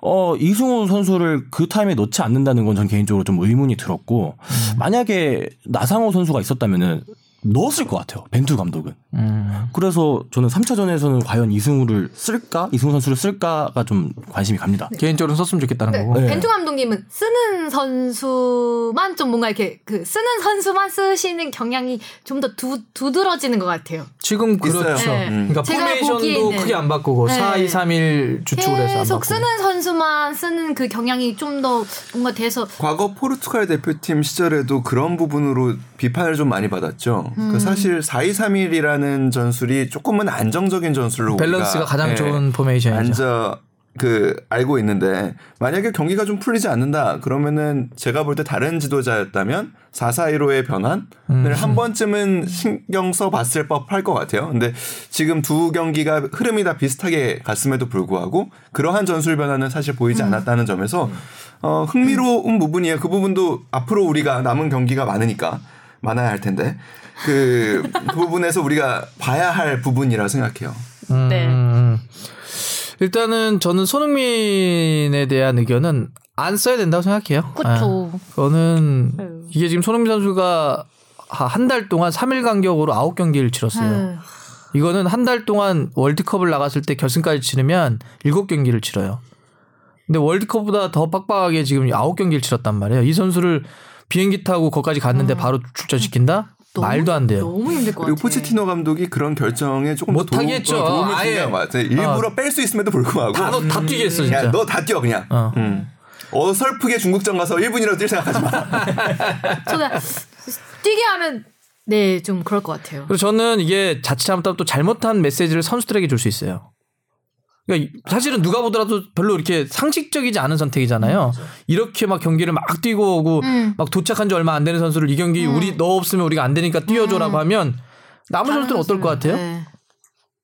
어 이승우 선수를 그 타임에 넣지 않는다는 건 전 개인적으로 좀 의문이 들었고 만약에 나상호 선수가 있었다면은 넣었을 것 같아요 벤투 감독은 음. 그래서 저는 3차전에서는 과연 이승우를 쓸까 이승우 선수를 쓸까가 좀 관심이 갑니다 개인적으로 썼으면 좋겠다는 거고. 네. 벤투 감독님은 쓰는 선수만 좀 뭔가 이렇게 그 쓰는 선수만 쓰시는 경향이 좀 더 두드러지는 것 같아요. 지금 그렇죠. 네. 그러니까 제가 포메이션도 보기에는. 크게 안 바꾸고 네. 4 2 3 1 주축을 해서 안 계속 바꾸고. 쓰는 선수만 쓰는 그 경향이 좀 더 뭔가 돼서 과거 포르투갈 대표팀 시절에도 그런 부분으로 비판을 좀 많이 받았죠. 음. 그 사실 4-2-3-1이라는 전술이 조금은 안정적인 전술로 밸런스가 가장 예, 좋은 포메이션이죠. 안전 그 알고 있는데 만약에 경기가 좀 풀리지 않는다 그러면은 제가 볼 때 다른 지도자였다면 4-4-2로의 변환을 음. 한 번쯤은 신경 써 봤을 법할 것 같아요. 근데 지금 두 경기가 흐름이 다 비슷하게 갔음에도 불구하고 그러한 전술 변화는 사실 보이지 않았다는 점에서 어, 흥미로운 부분이에요. 그 부분도 앞으로 우리가 남은 경기가 많으니까 많아야 할 텐데 그 부분에서 우리가 봐야 할 부분이라 생각해요. 음. 네. 일단은 저는 손흥민에 대한 의견은 안 써야 된다고 생각해요. 그쵸. 아, 저는 네. 이게 지금 손흥민 선수가 한 달 동안 3일 간격으로 9경기를 치렀어요. 에휴. 이거는 한 달 동안 월드컵을 나갔을 때 결승까지 치르면 7경기를 치러요. 근데 월드컵보다 더 빡빡하게 지금 9경기를 치렀단 말이에요. 이 선수를 비행기 타고 거기까지 갔는데 바로 출전시킨다? 음. 너무- 말도 안 돼요. 너무 힘들 것 그리고 같아. 포체티노 감독이 그런 결정에 조금 못더 도움- 하겠죠. 어, 도움을 아예. 준것 같아요. 일부러 뺄수 있음에도 불구하고 다, 너, 다 뛰게 했어, 진짜. 야, 너다 뛰어 그냥. 어. 음. 어설프게 중국전 가서 1분이라도 뛸 생각하지 마. *laughs* 저는 뛰게 하면 네 좀 그럴 것 같아요. 그리고 저는 이게 자칫 잘못하면 또 잘못한 메시지를 선수들에게 줄 수 있어요. 그러니까 이- 사실은 누가 보더라도 별로 이렇게 상식적이지 않은 선택이잖아요. 이렇게 막 경기를 막 뛰고 오고 음. 막 도착한 지 얼마 안 되는 선수를 이 경기 우리 너 없으면 우리가 안 되니까 뛰어줘라고 하면 남은 선수들은 어떨 것 같아요? 네.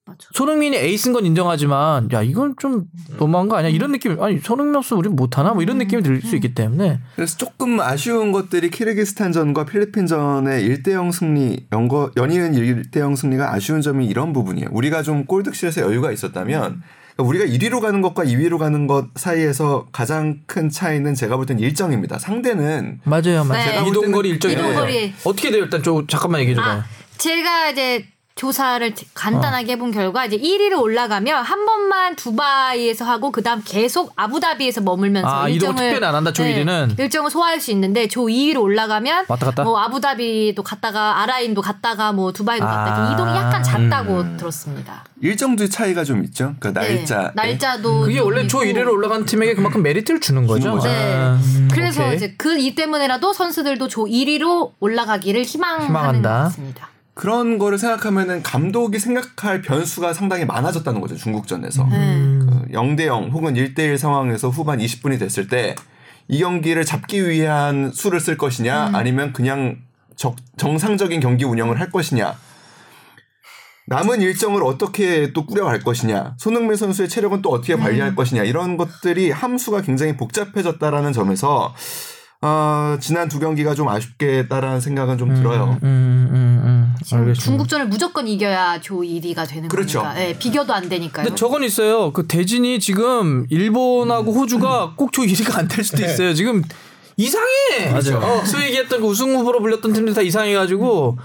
맞아. 손흥민이 에이스인 건 인정하지만 야 이건 좀 너무한 거 아니야? 이런 느낌 아니 손흥민 없으면 우리 못하나? 뭐 이런 느낌이 들 수 있기 때문에 그래서 조금 아쉬운 것들이 키르기스탄전과 필리핀전의 1대0 승리, 연거, 연이은 1대0 승리가 아쉬운 점이 이런 부분이에요. 우리가 좀 골득실에서 여유가 있었다면 우리가 1위로 가는 것과 2위로 가는 것 사이에서 가장 큰 차이는 제가 볼 땐 일정입니다. 상대는 맞아요, 맞아요. 볼 이동거리 때는 일정이 이동거리. 어떻게 돼요? 일단 저 잠깐만 얘기해 줘봐요. 아, 제가 이제 조사를 간단하게 해본 결과 이제 1위로 올라가면 한 번만 두바이에서 하고 그다음 계속 아부다비에서 머물면서 아, 이동을 특별히 안 한다, 조 1위는? 일정을 소화할 수 있는데 조 2위로 올라가면 왔다 갔다? 뭐 아부다비도 갔다가 아라인도 갔다가 뭐 두바이도 아. 갔다 이동이 약간 작다고 들었습니다. 일정도 차이가 좀 있죠. 그러니까 네, 날짜. 날짜도 그게 좀 원래 조 있고. 1위로 올라간 팀에게 그만큼 메리트를 주는 거죠. 네. 아, 음, 그래서 오케이. 이제 그 이 때문에라도 선수들도 조 1위로 올라가기를 희망하는 희망한다. 것 같습니다. 그런 거를 생각하면은 감독이 생각할 변수가 상당히 많아졌다는 거죠. 중국전에서. 음. 네. 그 0대0 혹은 1대1 상황에서 후반 20분이 됐을 때 이 경기를 잡기 위한 수를 쓸 것이냐 아니면 그냥 적- 정상적인 경기 운영을 할 것이냐 남은 일정을 어떻게 또 꾸려갈 것이냐 손흥민 선수의 체력은 또 어떻게 관리할 것이냐 이런 것들이 함수가 굉장히 복잡해졌다라는 점에서 어, 지난 두 경기가 좀 아쉽겠다라는 생각은 좀 들어요. 음, 음, 음. 알겠습니다. 중국전을 무조건 이겨야 조 1위가 되는 그렇죠. 거니까. 예, 비교도 안 되니까요. 근데 저건 있어요. 그 대진이 지금 일본하고 호주가 꼭 조 1위가 안 될 수도 있어요. 지금 이상해. 맞아요. 어, 소위 얘기했던 그 우승 후보로 불렸던 팀들 다 이상해가지고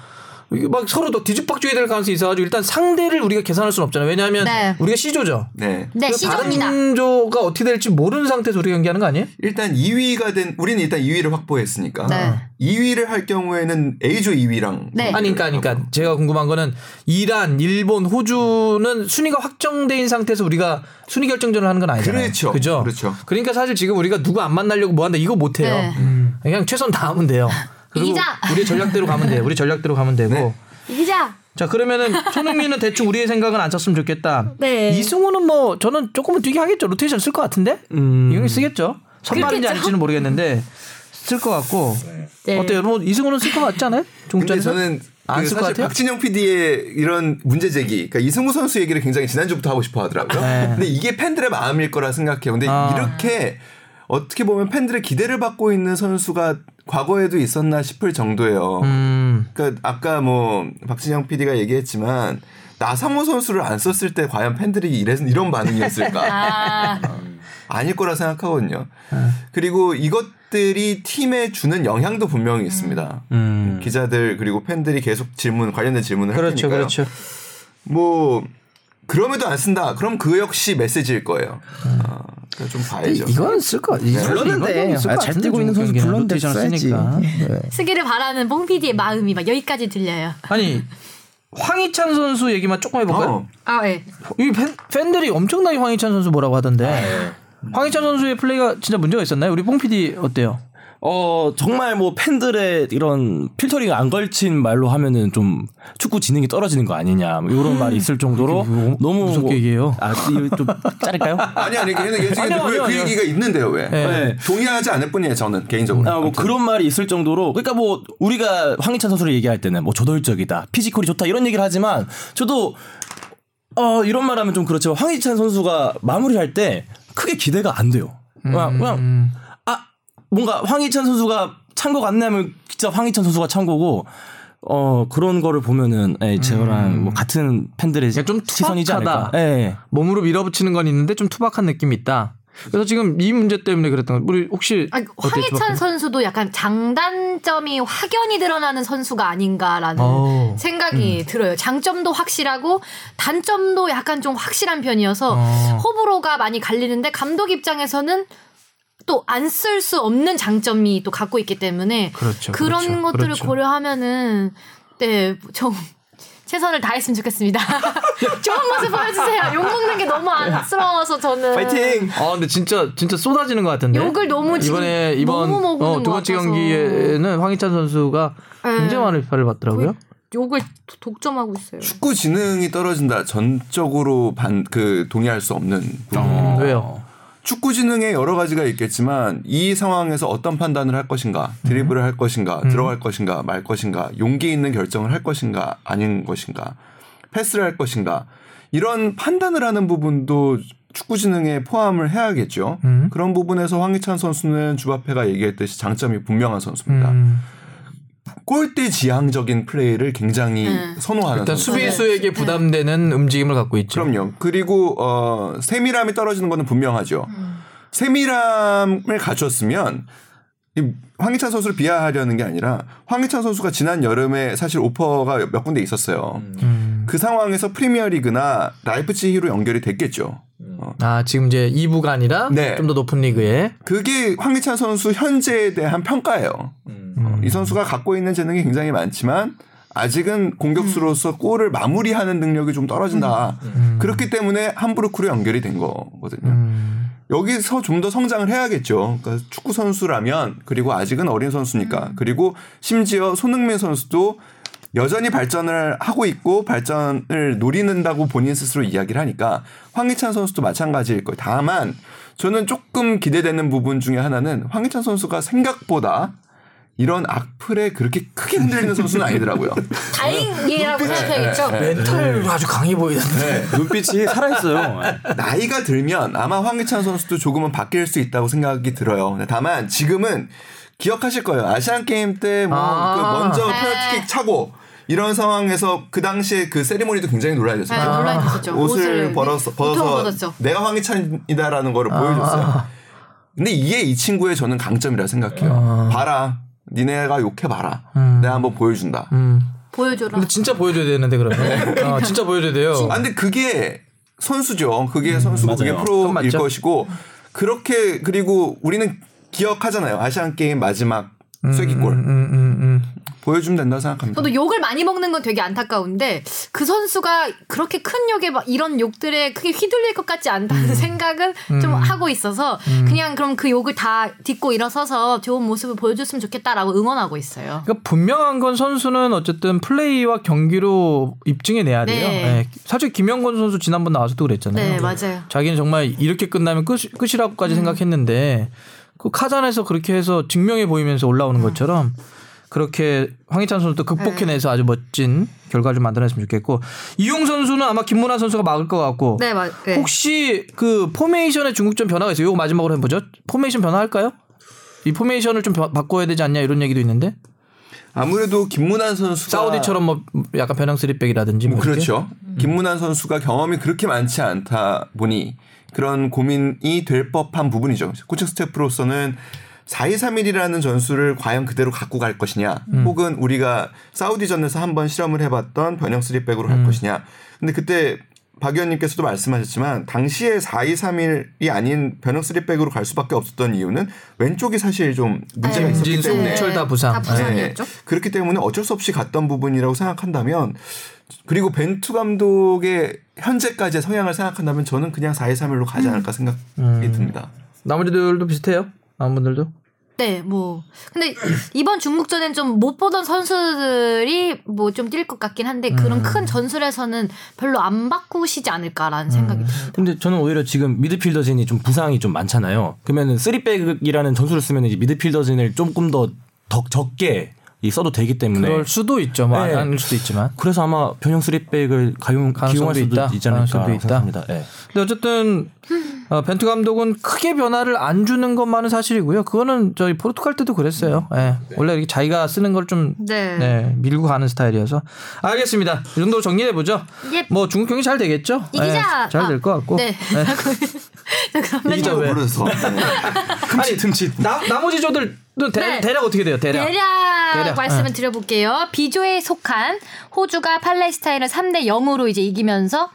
막 서로 더 뒤죽박죽이 될 가능성이 있어가지고 일단 상대를 우리가 계산할 수는 없잖아요. 왜냐하면 네. 우리가 C조죠. 네. 네, 그 시조입니다. 다른 조가 어떻게 될지 모르는 상태에서 우리가 경기하는 거 아니에요? 일단 2위가 된 우리는 일단 2위를 확보했으니까 네. 2위를 할 경우에는 A조 2위랑 네. 아니, 그러니까, 그러니까 제가 궁금한 거는 이란, 일본, 호주는 순위가 확정된 상태에서 우리가 순위 결정전을 하는 건 아니잖아요. 그렇죠. 그죠? 그렇죠. 그러니까 사실 지금 우리가 누구 안 만나려고 뭐 한다 이거 못 해요. 네. 음. 그냥 최선 다하면 돼요. *laughs* 그리고 이기자. 우리 전략대로 가면 돼요. 우리 전략대로 가면 되고. 네. 이기자. 자 그러면은 손흥민은 대충 우리의 생각은 안 썼으면 좋겠다. 네. 이승우는 뭐 저는 조금은 뛰게 하겠죠. 로테이션 쓸 것 같은데. 음. 이용이 쓰겠죠. 선발인지. 아닐지는 모르겠는데 쓸 것 같고. 네. 어때요? 뭐 이승우는 쓸 것 같지 않아요? 중국전에서? 저는 안그 사실 같아요? 박진영 PD의 이런 문제 제기, 그러니까 이승우 선수 얘기를 굉장히 지난주부터 하고 싶어 하더라고요. 네. 근데 이게 팬들의 마음일 거라 생각해요. 근데 아. 이렇게 어떻게 보면 팬들의 기대를 받고 있는 선수가 과거에도 있었나 싶을 정도예요. 음. 그러니까 아까 뭐 박진영 PD가 얘기했지만 나상호 선수를 안 썼을 때 과연 팬들이 이래, 이런 반응이었을까? *laughs* 아, 아닐 거라 생각하거든요. 그리고 이것들이 팀에 주는 영향도 분명히 있습니다. 음. 기자들 그리고 팬들이 계속 질문 관련된 질문을 할 그렇죠, 테니까요. 그렇죠. 뭐 그럼에도 안 쓴다. 그럼 그 역시 메시지일 거예요. 어, 그러니까 좀 봐야죠. 이건 쓸것 같아. 불렀는데 아, 잘 뛰고 있는 선수 불렀는데 써야지. 네. 쓰기를 바라는 뽕 PD의 마음이 막 여기까지 들려요. 아니 황희찬 선수 얘기만 조금 해볼까요? 어. 아, 예. 이 팬, 팬들이 엄청나게 황희찬 선수 뭐라고 하던데. 황희찬 선수의 플레이가 진짜 문제가 있었나요? 우리 뽕 PD 어때요? 어 정말 뭐 팬들의 이런 필터링 안 걸친 말로 하면은 좀 축구 지능이 떨어지는 거 아니냐 뭐 이런 말이 있을 정도로 너무 무섭게 얘기해요. 아 이거 좀 자를까요? *laughs* 아니 아니 걔는 얘 지금 아니요, 왜 아니요, 그 아니요. 얘기가 있는데요 왜? 네. 동의하지 않을 뿐이에요 저는 개인적으로. 아, 뭐 그런 말이 있을 정도로 그러니까 뭐 우리가 황희찬 선수를 얘기할 때는 뭐 저돌적이다, 피지컬이 좋다 이런 얘기를 하지만 저도 어 이런 말 하면 좀 그렇죠. 황희찬 선수가 마무리할 때 크게 기대가 안 돼요. 그냥, 그냥 아 뭔가 황희찬 선수가 찬 거 같네 하면 진짜 황희찬 선수가 찬 거고 어 그런 거를 보면은 예, 저랑 뭐 같은 팬들의 그러니까 좀 시선이지 않을까. 투박하다. 예. 몸으로 밀어붙이는 건 있는데 좀 투박한 느낌이 있다. 그래서 지금 이 문제 때문에 그랬던 거. 우리 혹시 아니, 황희찬? 선수도 약간 장단점이 확연히 드러나는 선수가 아닌가라는 어. 생각이 들어요. 장점도 확실하고 단점도 약간 좀 확실한 편이어서 어. 호불호가 많이 갈리는데 감독 입장에서는 또 안 쓸 수 없는 장점이 또 갖고 있기 때문에 그렇죠, 런 그렇죠, 것들을 그렇죠. 고려하면은 네, 좀 최선을 다했으면 좋겠습니다. *laughs* 좋은 모습 보여주세요. 욕 먹는 게 너무 안쓰러워서 저는. 파이팅. 아 근데 진짜 진짜 쏟아지는 것 같은데. 욕을 너무 이번에 이번 너무 먹는 어, 두것 번째. 경기에는 황희찬 선수가 네. 굉장히 많은 비판을 받더라고요. 욕을 도- 독점하고 있어요. 축구 지능이 떨어진다 전적으로 반 그 동의할 수 없는 부분. 음, 왜요? 축구 지능에 여러 가지가 있겠지만 이 상황에서 어떤 판단을 할 것인가, 드리블을 할 것인가, 들어갈 것인가, 말 것인가, 용기 있는 결정을 할 것인가, 아닌 것인가, 패스를 할 것인가 이런 판단을 하는 부분도 축구 지능에 포함을 해야겠죠. 음. 그런 부분에서 황희찬 선수는 주바페가 얘기했듯이 장점이 분명한 선수입니다. 음. 골대 지향적인 플레이를 굉장히 음. 선호하는 일단. 수비수에게 부담되는 움직임을 갖고 있죠. 그럼요. 그리고 어 세밀함이 떨어지는 거는 분명하죠. 세밀함을 갖췄으면 이 황희찬 선수를 비하하려는 게 아니라 황희찬 선수가 지난 여름에 사실 오퍼가 몇 군데 있었어요. 음. 그 상황에서 프리미어리그나 라이프치히로 연결이 됐겠죠. 어. 아 지금 이제 2부가 아니라 네. 좀더 높은 리그에 그게 황희찬 선수 현재에 대한 평가예요. 어, 이 선수가 갖고 있는 재능이 굉장히 많지만 아직은 공격수로서 골을 마무리하는 능력이 좀 떨어진다. 그렇기 때문에 함부르크로 연결이 된 거거든요. 음. 여기서 좀 더 성장을 해야겠죠. 그러니까 축구 선수라면 그리고 아직은 어린 선수니까 그리고 심지어 손흥민 선수도 여전히 발전을 하고 있고 발전을 노리는다고 본인 스스로 이야기를 하니까 황희찬 선수도 마찬가지일 거예요. 다만 저는 조금 기대되는 부분 중에 하나는 황희찬 선수가 생각보다 이런 악플에 그렇게 크게 흔들리는 선수는 아니더라고요. 다행이라고 생각해야겠죠. 멘탈 아주 강해 보이던데. 눈빛이 살아있어요. 나이가 들면 아마 황희찬 선수도 조금은 바뀔 수 있다고 생각이 들어요. 다만 지금은 기억하실 거예요. 아시안 게임 때뭐 아. 그 먼저 네. 페널티킥 차고 이런 상황에서 그 당시에 그 세리머니도 굉장히 논란이 네, 됐었죠. 논란이 됐었죠. 옷을 벌어서 벗었죠. 내가 황희찬이다라는 거를 보여줬어요. 근데 이게 이 친구의 저는 강점이라 생각해요. 봐라, 니네가 욕해 봐라. 내가 한번 보여준다. 음. 보여줘라. 근데 진짜 보여줘야 되는데 그러면. 어, 진짜 보여줘야 돼요. 아 근데 그게 선수죠. 그게 선수고 그게 맞아요. 그건 프로일. 것이고 그렇게 그리고 우리는 기억하잖아요. 아시안 게임 마지막 쐐기골 음, 음, 음. 보여주면 된다고 생각합니다. 저도 욕을 많이 먹는 건 되게 안타까운데 그 선수가 그렇게 큰 욕에 막 이런 욕들에 크게 휘둘릴 것 같지 않다는 음. 생각은 좀 하고 있어서 그냥 그럼 그 욕을 다 딛고 일어서서 좋은 모습을 보여줬으면 좋겠다라고 응원하고 있어요. 그러니까 분명한 건 선수는 어쨌든 플레이와 경기로 입증해 내야 돼요. 네. 예. 사실 김영건 선수 지난번 나와서도 그랬잖아요. 네 맞아요. 자기는 정말 이렇게 끝나면 끝, 끝이라고까지 생각했는데 그 카잔에서 그렇게 해서 증명해 보이면서 올라오는 것처럼 그렇게 황희찬 선수도 극복해내서 아주 멋진 결과를 만들어냈으면 좋겠고 이용 선수는 아마 김문환 선수가 막을 것 같고 네 맞. 네. 혹시 그 포메이션의 중국전 변화가 있어요? 이거 마지막으로 해보죠. 포메이션 변화할까요? 이 포메이션을 좀 바- 바꿔야 되지 않냐 이런 얘기도 있는데 아무래도 김문환 선수가 사우디처럼 뭐 약간 변형 쓰리백이라든지 뭐. 그렇죠. 김문환 선수가 경험이 그렇게 많지 않다 보니 그런 고민이 될 법한 부분이죠. 코칭 스태프로서는 4-2-3-1이라는 전술을 과연 그대로 갖고 갈 것이냐, 혹은 우리가 사우디전에서 한번 실험을 해봤던 변형 3백으로 할 것이냐. 근데 그때 박 의원님께서도 말씀하셨지만 당시에 4-2-3-1이 아닌 변형 3백으로 갈 수밖에 없었던 이유는 왼쪽이 사실 좀 문제가 네. 있었기 때문에 홍철 다 부상. 네. 그렇기 때문에 어쩔 수 없이 갔던 부분이라고 생각한다면 그리고 벤투 감독의 현재까지의 성향을 생각한다면 저는 그냥 4-2-3-1로 가지 않을까 생각이 듭니다. 나머지들도 비슷해요. 다른 분들도. 네, 뭐. 근데 이번 중국전엔 좀 못 보던 선수들이 뭐 좀 뛸 것 같긴 한데 그런 큰 전술에서는 별로 안 바꾸시지 않을까라는 생각이 듭니다. 근데 저는 오히려 지금 미드필더진이 좀 부상이 좀 많잖아요. 그러면은 쓰리백이라는 전술을 쓰면 이제 미드필더진을 조금 더, 더 적게 이 써도 되기 때문에 그럴 수도 있죠. 뭐 네. 아닐 수도 있지만. 그래서 아마 변형 쓰리백을 가용 가능성도 기용할 수도 있다. 있지 않을까 있다. 생각합니다. 예. 근데 어쨌든 *laughs* 어, 벤투 감독은 크게 변화를 안 주는 것만은 사실이고요. 그거는 저희 포르투갈 때도 그랬어요. 예. 원래 이렇게 자기가 쓰는 걸좀 네. 네, 밀고 가는 스타일이어서 알겠습니다. 이 정도로 정리해 보죠. 예. 뭐 중국 경기 잘 되겠죠? 이기자. 잘 될것 같고. 네. 자, 그러면 이기자 왜? 그래서 아니 틈칫. 나 나머지 조들은 대, 네. 대략 어떻게 돼요? 대략. 대략, 대략. 말씀을 네. 드려볼게요. B조에 속한 호주가 팔레스타인을 3대 0으로 이제 이기면서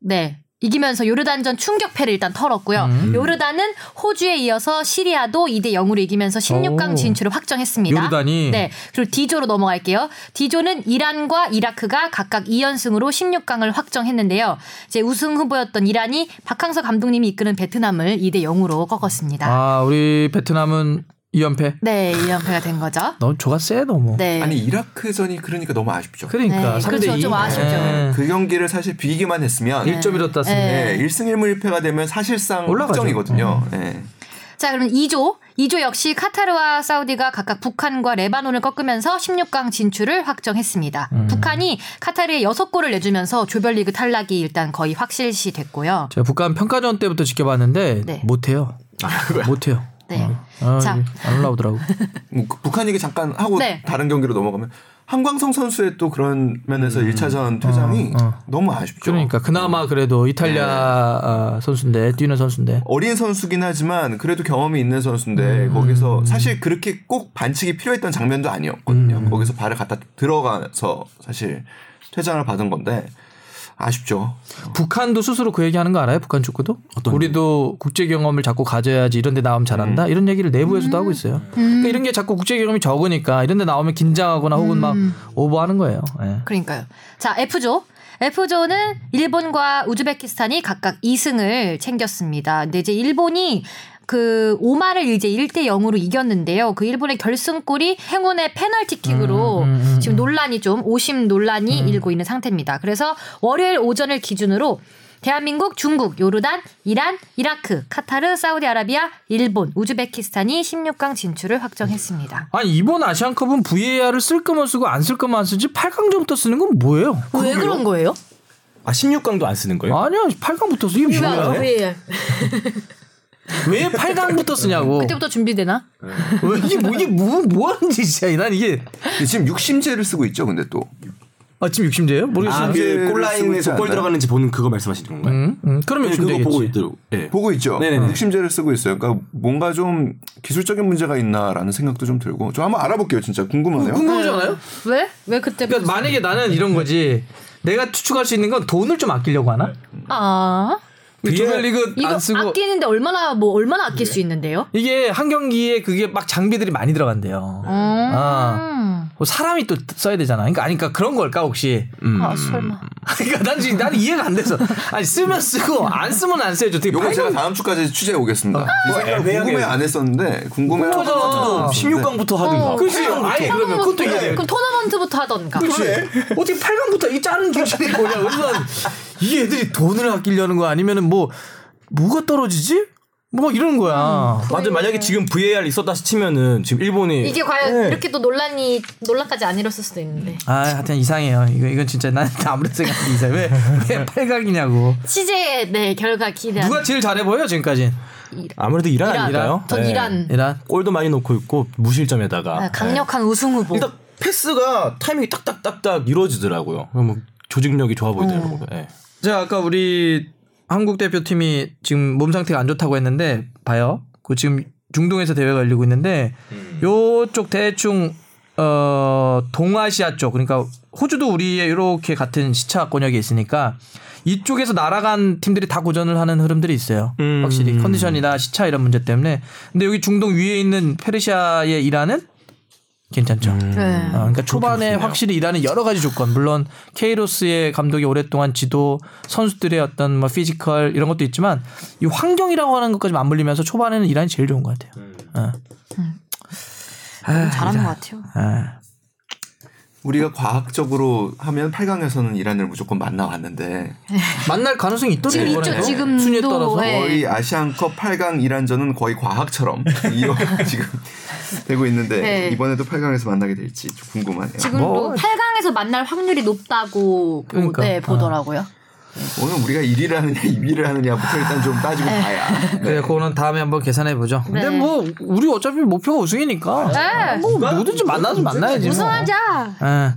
네. 이기면서 요르단전 충격패를 일단 털었고요. 음. 요르단은 호주에 이어서 시리아도 2대 0으로 이기면서 16강 오. 진출을 확정했습니다. 요르단이? 네. 그리고 D조로 넘어갈게요. D조는 이란과 이라크가 각각 2연승으로 16강을 확정했는데요. 이제 우승 후보였던 이란이 박항서 감독님이 이끄는 베트남을 2대 0으로 꺾었습니다. 아, 우리 베트남은 2연패. 네, 2연패가 된 거죠. *laughs* 너무 조가 세 너무. 네. 아니 이라크전이 그러니까 너무 아쉽죠. 그러니까 네, 3대 그렇죠. 2. 좀 아쉽죠. 그 경기를 사실 비기만 했으면 1점 잃었다 쓰면 네. 네, 1승 1무 1패가 되면 사실상 올라가죠. 확정이거든요. 네. 자, 그럼 2조. 2조 역시 카타르와 사우디가 각각 북한과 레바논을 꺾으면서 16강 진출을 확정했습니다. 음. 북한이 카타르에 6골을 내주면서 조별리그 탈락이 일단 거의 확실시 됐고요. 제가 북한 평가전 때부터 지켜봤는데 네. 못해요. 못해요. 네. 아, 자. 안 올라오더라고. *laughs* 뭐 그- 북한 얘기 잠깐 하고 네. 다른 경기로 넘어가면 한광성 선수의 또 그런 면에서 1차전 퇴장이 어, 어. 너무 아쉽죠. 그러니까 그나마 그래도 이탈리아 아, 선수인데 뛰는 선수인데 어린 선수긴 하지만 그래도 경험이 있는 선수인데 음. 거기서 사실 그렇게 꼭 반칙이 필요했던 장면도 아니었거든요. 음. 거기서 발을 갖다 들어가서 사실 퇴장을 받은 건데 아쉽죠. 북한도 스스로 그 얘기하는 거 알아요? 북한 축구도? 우리도 국제 경험을 자꾸 가져야지 이런 데 나오면 잘한다. 이런 얘기를 내부에서도 하고 있어요. 그러니까 이런 게 자꾸 국제 경험이 적으니까 이런 데 나오면 긴장하거나 혹은 막 오버하는 거예요. 예. 그러니까요. 자, F조. F조는 일본과 우즈베키스탄이 각각 2승을 챙겼습니다. 근데 이제 일본이 그 오마를 이제 1대 0으로 이겼는데요. 그 일본의 결승골이 행운의 페널티킥으로 음, 음, 음, 지금 논란이 좀 오심 논란이 일고 있는 상태입니다. 그래서 월요일 오전을 기준으로 대한민국, 중국, 요르단, 이란, 이라크, 카타르, 사우디아라비아, 일본, 우즈베키스탄이 16강 진출을 확정했습니다. 아니 이번 아시안컵은 VAR을 쓸 거면 쓰고 안 쓸 거면 안 쓰지 8강전부터 쓰는 건 뭐예요? 왜 그런 거예요? 아 16강도 안 쓰는 거예요? 아니야 8강부터 써 이게 뭐야? 왜? 왜 8강부터 쓰냐고. 그때부터 준비되나? 왜 이게 뭐 이게 뭐, 뭐 하는 짓이야? 난 이게 지금 육심제를 쓰고 있죠. 근데 또 아 지금 60제예요? 모르겠어요. 아, 그 쓰고 골라인에서 골? 들어가는지 보는 그거 말씀하시는 건가요? 음, 음, 그러면 네, 육 그거 심 보고. 있더라고. 네. 보고 있죠. 네네네. 육심제를 쓰고 있어요. 그러니까 뭔가 좀 기술적인 문제가 있나라는 생각도 좀 들고 저 한번 알아볼게요. 진짜 궁금하네요. 궁금하지 않아요? 왜? 왜 그때? 그러니까 만약에 나는 이런 거지. 내가 추측할 수 있는 건 돈을 좀 아끼려고 하나? 아 조별리그 이거 안 쓰고 아끼는데 얼마나 뭐 얼마나 아낄 수 있는데요? 이게 한 경기에 그게 막 장비들이 많이 들어간대요. 음. 아. 뭐 사람이 또 써야 되잖아. 그러니까 아니 그러니까 그런 걸까 혹시? 아 설마. *laughs* 그러니까 난 지금 난 이해가 안 돼서 아니 쓰면 쓰고 안 쓰면 안 써야죠. 되게 요거 제가 다음 주까지 취재해 오겠습니다. 이뭐 생각 왜 궁금해 하게? 안 했었는데 궁금해. 그거잖아. 16강부터 하든가. 어, 그렇지. 아니 그러면 그것도 이해 돼. 그럼 토너먼트부터 하던가. 그렇지. 어떻게 8강부터 이 짜는 규칙이 뭐냐. 그래서 난 이게 애들이 돈을 아끼려는 거 아니면은 뭐 뭐가 떨어지지? 뭐 이러는 거야. 맞아 만약에 지금 VAR 있었다 치면은 지금 일본이 이게 과연 네. 이렇게 또 논란이 논란까지 안 일었을 수도 있는데. 아, 하여튼 이상해요. 이거 이건 진짜 난 *laughs* 아무래도 생각해도 이상해. 왜, 왜 *laughs* 8강이냐고. 취재 네 결과 기대. 누가 제일 잘해 보여 지금까지? 아무래도 이란, 이란. 아닐까요? 전 네. 이란. 이란. 골도 많이 넣고 있고 무실점에다가 아, 강력한 우승 후보. 일단 패스가 타이밍이 딱딱딱딱 이루어지더라고요. 뭐 조직력이 좋아 보이더라고요. 네. 자, 아까 우리 한국 대표팀이 지금 몸 상태가 안 좋다고 했는데 봐요. 그 지금 중동에서 대회가 열리고 있는데 요쪽 대충 어 동아시아 쪽 그러니까 호주도 우리의 이렇게 같은 시차 권역에 있으니까 이쪽에서 날아간 팀들이 다 고전을 하는 흐름들이 있어요. 음. 확실히 컨디션이나 시차 이런 문제 때문에. 근데 여기 중동 위에 있는 페르시아의 이란은 괜찮죠. 네. 어, 그러니까 초반에 확실히 이란은 여러 가지 조건 물론 케이로스 감독이 오랫동안 지도 선수들의 어떤 뭐 피지컬 이런 것도 있지만 이 환경이라고 하는 것까지 맞물리면서 초반에는 이란이 제일 좋은 것 같아요. 어. 아, 잘하는. 것 같아요. 아. 우리가 과학적으로 하면 8강에서는 이란을 무조건 만나왔는데 *laughs* 만날 가능성이 있더라고요. 지금. 있죠. 지금도 순위에 따라서. 네. 거의 아시안컵 8강 이란전은 거의 과학처럼 *laughs* 이어 지금 되고 있는데 네. 이번에도 8강에서 만나게 될지 좀 궁금하네요. 지금도 뭐. 8강에서 만날 확률이 높다고 보- 그러니까. 네, 보더라고요. 오늘 우리가 1위를 하느냐 2위를 하느냐부터 일단 좀 따지고 봐야. 그래, 그거는 다음에 한번 계산해 보죠. 근데 네. 뭐 우리 어차피 목표가 우승이니까 네. 뭐 누구든지 만나도 만나야지. 뭐. 우승하자. 예.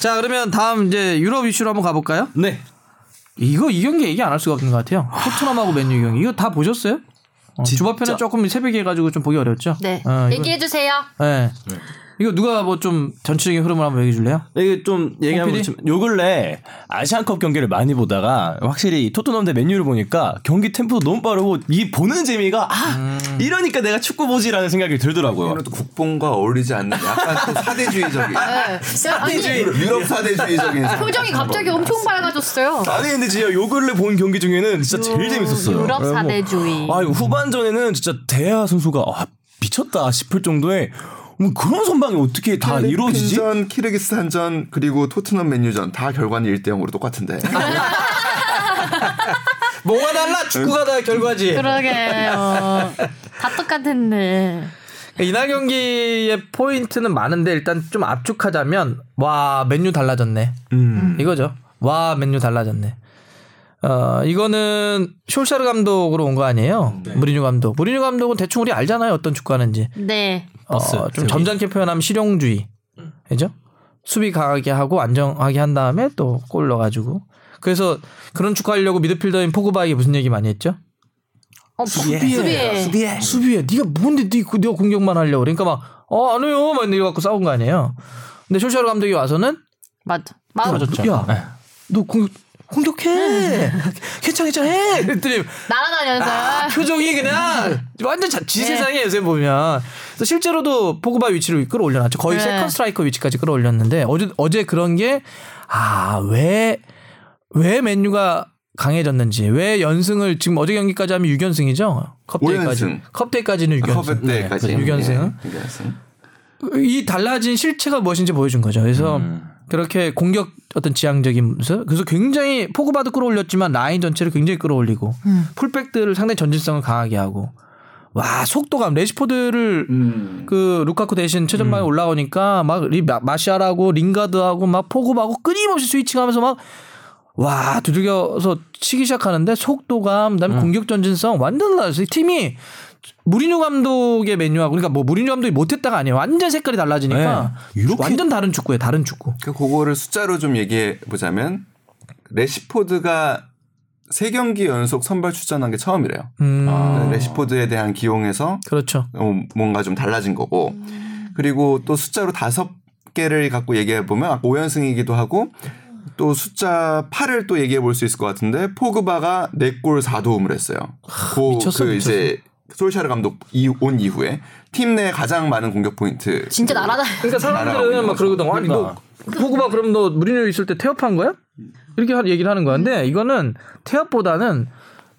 자 그러면 다음 이제 유럽 이슈로 한번 가볼까요? 네. 이거 이 경기 얘기 안 할 수가 없는 것 같아요. 토트넘하고 맨유 경기 이거 다 보셨어요? 어, 주바편은 조금 새벽에 해가지고 좀 보기 어렵죠. 네. 어, 얘기해 주세요. 네. 이거 누가 뭐 좀 전체적인 흐름을 한번 얘기해 줄래요? 이게 좀 얘기하면 요 근래 아시안컵 경기를 많이 보다가 확실히 토트넘 대 맨유를 보니까 경기 템포도 너무 빠르고 이 보는 재미가 아 이러니까 내가 축구 보지라는 생각이 들더라고요. 이거는 또 국뽕과 어울리지 않는 약간 또 사대주의적인 *laughs* 네. 아니, 유럽 사대주의적인 표정이 갑자기 엄청 밝아졌어요. 아니 근데 진짜 요 근래 본 경기 중에는 진짜 제일 재밌었어요. 유럽 사대주의. 아 이거 후반전에는 진짜 대하 선수가 아, 미쳤다 싶을 정도의 뭐 그런 선방이 어떻게 다 이루어지지? 전 키르기스탄전 그리고 토트넘 맨유전 다 결과는 1대 0으로 똑같은데. *laughs* 뭐가 달라? 축구가 다 결과지. 그러게요. 다 똑같은데. 이날 경기의 포인트는 많은데 일단 좀 압축하자면 와 맨유 달라졌네. 음. 이거죠. 와 맨유 달라졌네. 어 이거는 숄샤르 감독으로 온 거 아니에요? 무리뉴 감독. 무리뉴 감독은 대충 우리 알잖아요. 어떤 축구하는지. 네. 어, 버스, 좀 저기. 점잖게 표현하면 실용주의. 그죠? 수비 강하게 하고 안정하게 한 다음에 또 골 넣어가지고. 그래서 그런 축구 하려고 미드필더인 포그바에게 무슨 얘기 많이 했죠? 어, 수비해. 수비해. 수비해. 수비해. 네가 뭔데 네, 네가 공격만 하려고. 그러니까 막, 어, 안 해요. 막 이래 갖고 싸운 거 아니에요. 근데 솔샤르 감독이 와서는 맞아. 마음 맞았죠. 야, 네. 너 공격, 공격해. 괜찮아, 괜찮아, 해. 그랬더니 날아다녀서 표정이 그냥 완전 자, 지 세상에 요새 보면. 그래서 실제로도 포그바 위치를 끌어올려놨죠. 거의 네. 세컨 스트라이커 위치까지 끌어올렸는데 어제 어제 그런 게 아, 왜, 왜 맨유가 강해졌는지, 왜 연승을 지금 어제 경기까지 하면 6연승이죠? 컵대회까지. 컵대회까지는 6연승. 컵대회까지 네, 6연승. 예, 6연승. 이 달라진 실체가 무엇인지 보여준 거죠. 그래서 음. 그렇게 공격 어떤 지향적인 모습. 그래서 굉장히 포그바도 끌어올렸지만 라인 전체를 굉장히 끌어올리고 음. 풀백들을 상당히 전진성을 강하게 하고 와 속도감 래시포드를 음. 그 루카쿠 대신 최전방에 올라오니까 막 리, 마- 마샬하고 링가드하고 막 포그바하고 끊임없이 switching하면서 막 와 두들겨서 치기 시작하는데 속도감, 그다음에 공격 전진성 완전 달라졌어요. 팀이 무리뉴 감독의 맨유하고 그러니까 뭐 무리뉴 감독이 못했다가 아니에요. 완전 색깔이 달라지니까 네. 완전 다른 축구예요. 다른 축구. 그 그거를 숫자로 좀 얘기해 보자면 래시포드가 세 경기 연속 선발 출전한 게 처음이래요. 음, 래시포드에 대한 기용에서 그렇죠. 어, 뭔가 좀 달라진 거고 그리고 또 숫자로 다섯 개를 갖고 얘기해 보면 아까 5연승이기도 하고 또 숫자 8을 또 얘기해 볼 수 있을 것 같은데 포그바가 4골 4도움을 했어요. 그, 미쳤어, 그 이제 솔샤르 감독 이, 온 이후에 팀 내 가장 많은 공격 포인트. 진짜 날아다. 그러니까 사람들은 막. 그러거든. 아니 너 그러니까. 포그바 그럼 너 무리뉴 있을 때 태업한 거야? 이렇게 하- 얘기를 하는 거야. 근데 이거는 태업보다는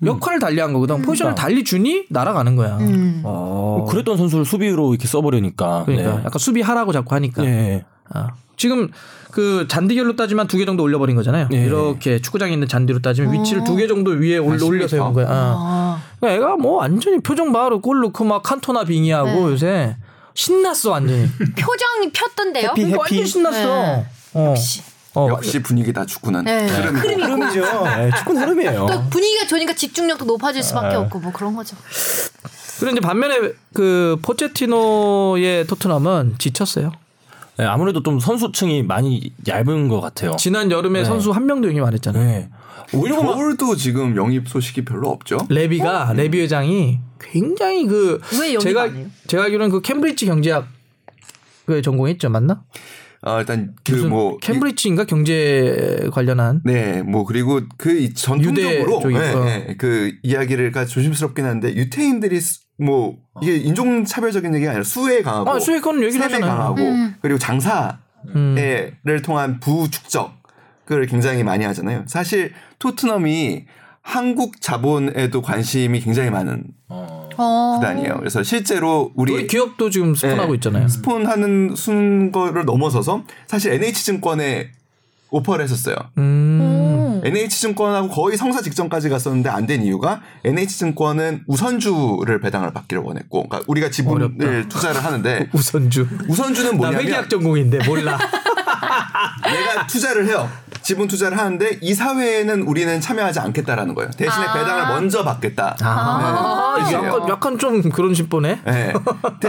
역할을 달리한 거거든. 포지션을 달리 주니 날아가는 거야. 어. 그랬던 선수를 수비로 이렇게 써버리니까. 그러니까 네. 약간 수비하라고 자꾸 하니까. 예. 아. 지금 그 잔디결로 따지면 두 개 정도 올려버린 거잖아요. 예. 이렇게 축구장에 있는 잔디로 따지면 위치를 두 개 정도 위에 올, 한 올려서 10m. 해온 거야. 아. 그러니까 애가 뭐 완전히 표정 바로 골 넣고 막 칸토나 빙의하고 요새 신났어 완전히. *laughs* 표정이 폈던데요. 해피, 해피. 완전 신났어. 어. 역시. 어. 역시 분위기 다 축구는. 네. 흐름이 흐름이 있고. 흐름이죠. *laughs* 네, 축구는 흐름이에요. 또 분위기가 좋으니까 집중력도 높아질 수밖에 없고 뭐 그런 거죠. 이제 반면에 그 포체티노의 토트넘은 지쳤어요. 네, 아무래도 좀 선수층이 많이 얇은 것 같아요. 지난 여름에 선수 한 명도 영입 안 했잖아요. 네. 오히려 막 서울도 지금 영입 소식이 별로 없죠. 레비가 레비 회장이 굉장히 그왜 영입 제가? 제가 알기로는 그 캠브리지 경제학 그 전공했죠 맞나? 아, 일단 그 뭐 캠브리지인가 경제 관련한 네, 뭐 그리고 그 이- 전통적으로 네, 어. 네, 그 이야기를 가 조심스럽긴 한데 유태인들이 스- 뭐 이게 인종 차별적인 얘기가 아니라 수에 강하고 아, 수혜 그건 얘기를 하잖아요. 강하고 그리고 장사를 음. 통한 부축적을 굉장히 많이 하잖아요. 사실 토트넘이 한국 자본에도 관심이 굉장히 많은 어. 구단이에요. 그래서 실제로 우리 우리 기업도 지금 스폰하고 네. 있잖아요. 스폰하는 순 거를 넘어서서 사실 NH증권에 오퍼를 했었어요. 음. NH증권하고 거의 성사 직전까지 갔었는데 안 된 이유가 NH증권은 우선주를 배당을 받기를 원했고, 그러니까 우리가 지분을 투자를 하는데 *laughs* 우선주. 우선주는 나 뭐냐면 회계학 전공인데 몰라. *laughs* 내가 투자를 해요. 지분 투자를 하는데 이 사회에는 우리는 참여하지 않겠다라는 거예요. 대신에 아. 배당을 먼저 받겠다. 아, 네, 약간. 약간 좀 그런 심보네. 네.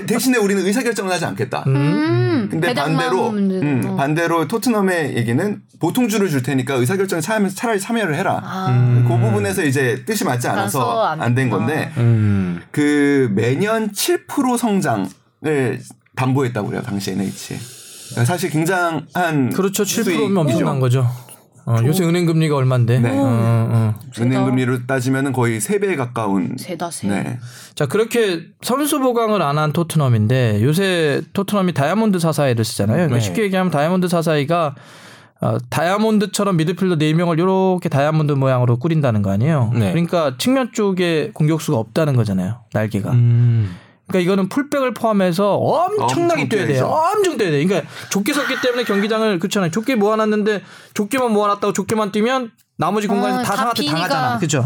대, 신에 우리는 의사결정을 하지 않겠다. 음. 근데 배당만 반대로 음, 되고. 반대로 토트넘의 얘기는 보통주를 줄 테니까 의사결정에 참, 차라리 참여를 해라. 아. 그 부분에서 이제 뜻이 맞지 않아서 안안 된. 건데 음. 그 매년 7% 성장을 담보했다고 그래요 당시 NH. 사실 굉장한 그렇죠. 7%면 수익이죠. 엄청난 거죠. 어, 요새 은행 금리가 얼마인데. 네. 어, 어. 은행 금리로 따지면 거의 3배 가까운. 세다 세. 네. 자 그렇게 선수 보강을 안 한 토트넘인데 요새 토트넘이 다이아몬드 사사이를 쓰잖아요. 그러니까 네. 쉽게 얘기하면 다이아몬드 사사이가 어, 다이아몬드처럼 미드필더 4명을 이렇게 다이아몬드 모양으로 꾸린다는 거 아니에요. 네. 그러니까 측면 쪽에 공격수가 없다는 거잖아요. 날개가. 음. 그러니까 이거는 풀백을 포함해서 엄청나게 엄청 뛰어야 돼요. 엄청 뛰어야 돼. 그러니까 좁게 섰기 때문에 경기장을 그렇잖아요. 좁게 모아놨는데 좁게만 모아놨다고 좁게만 뛰면 나머지 공간에서 아, 다다 상한테. 당하잖아. 그렇죠.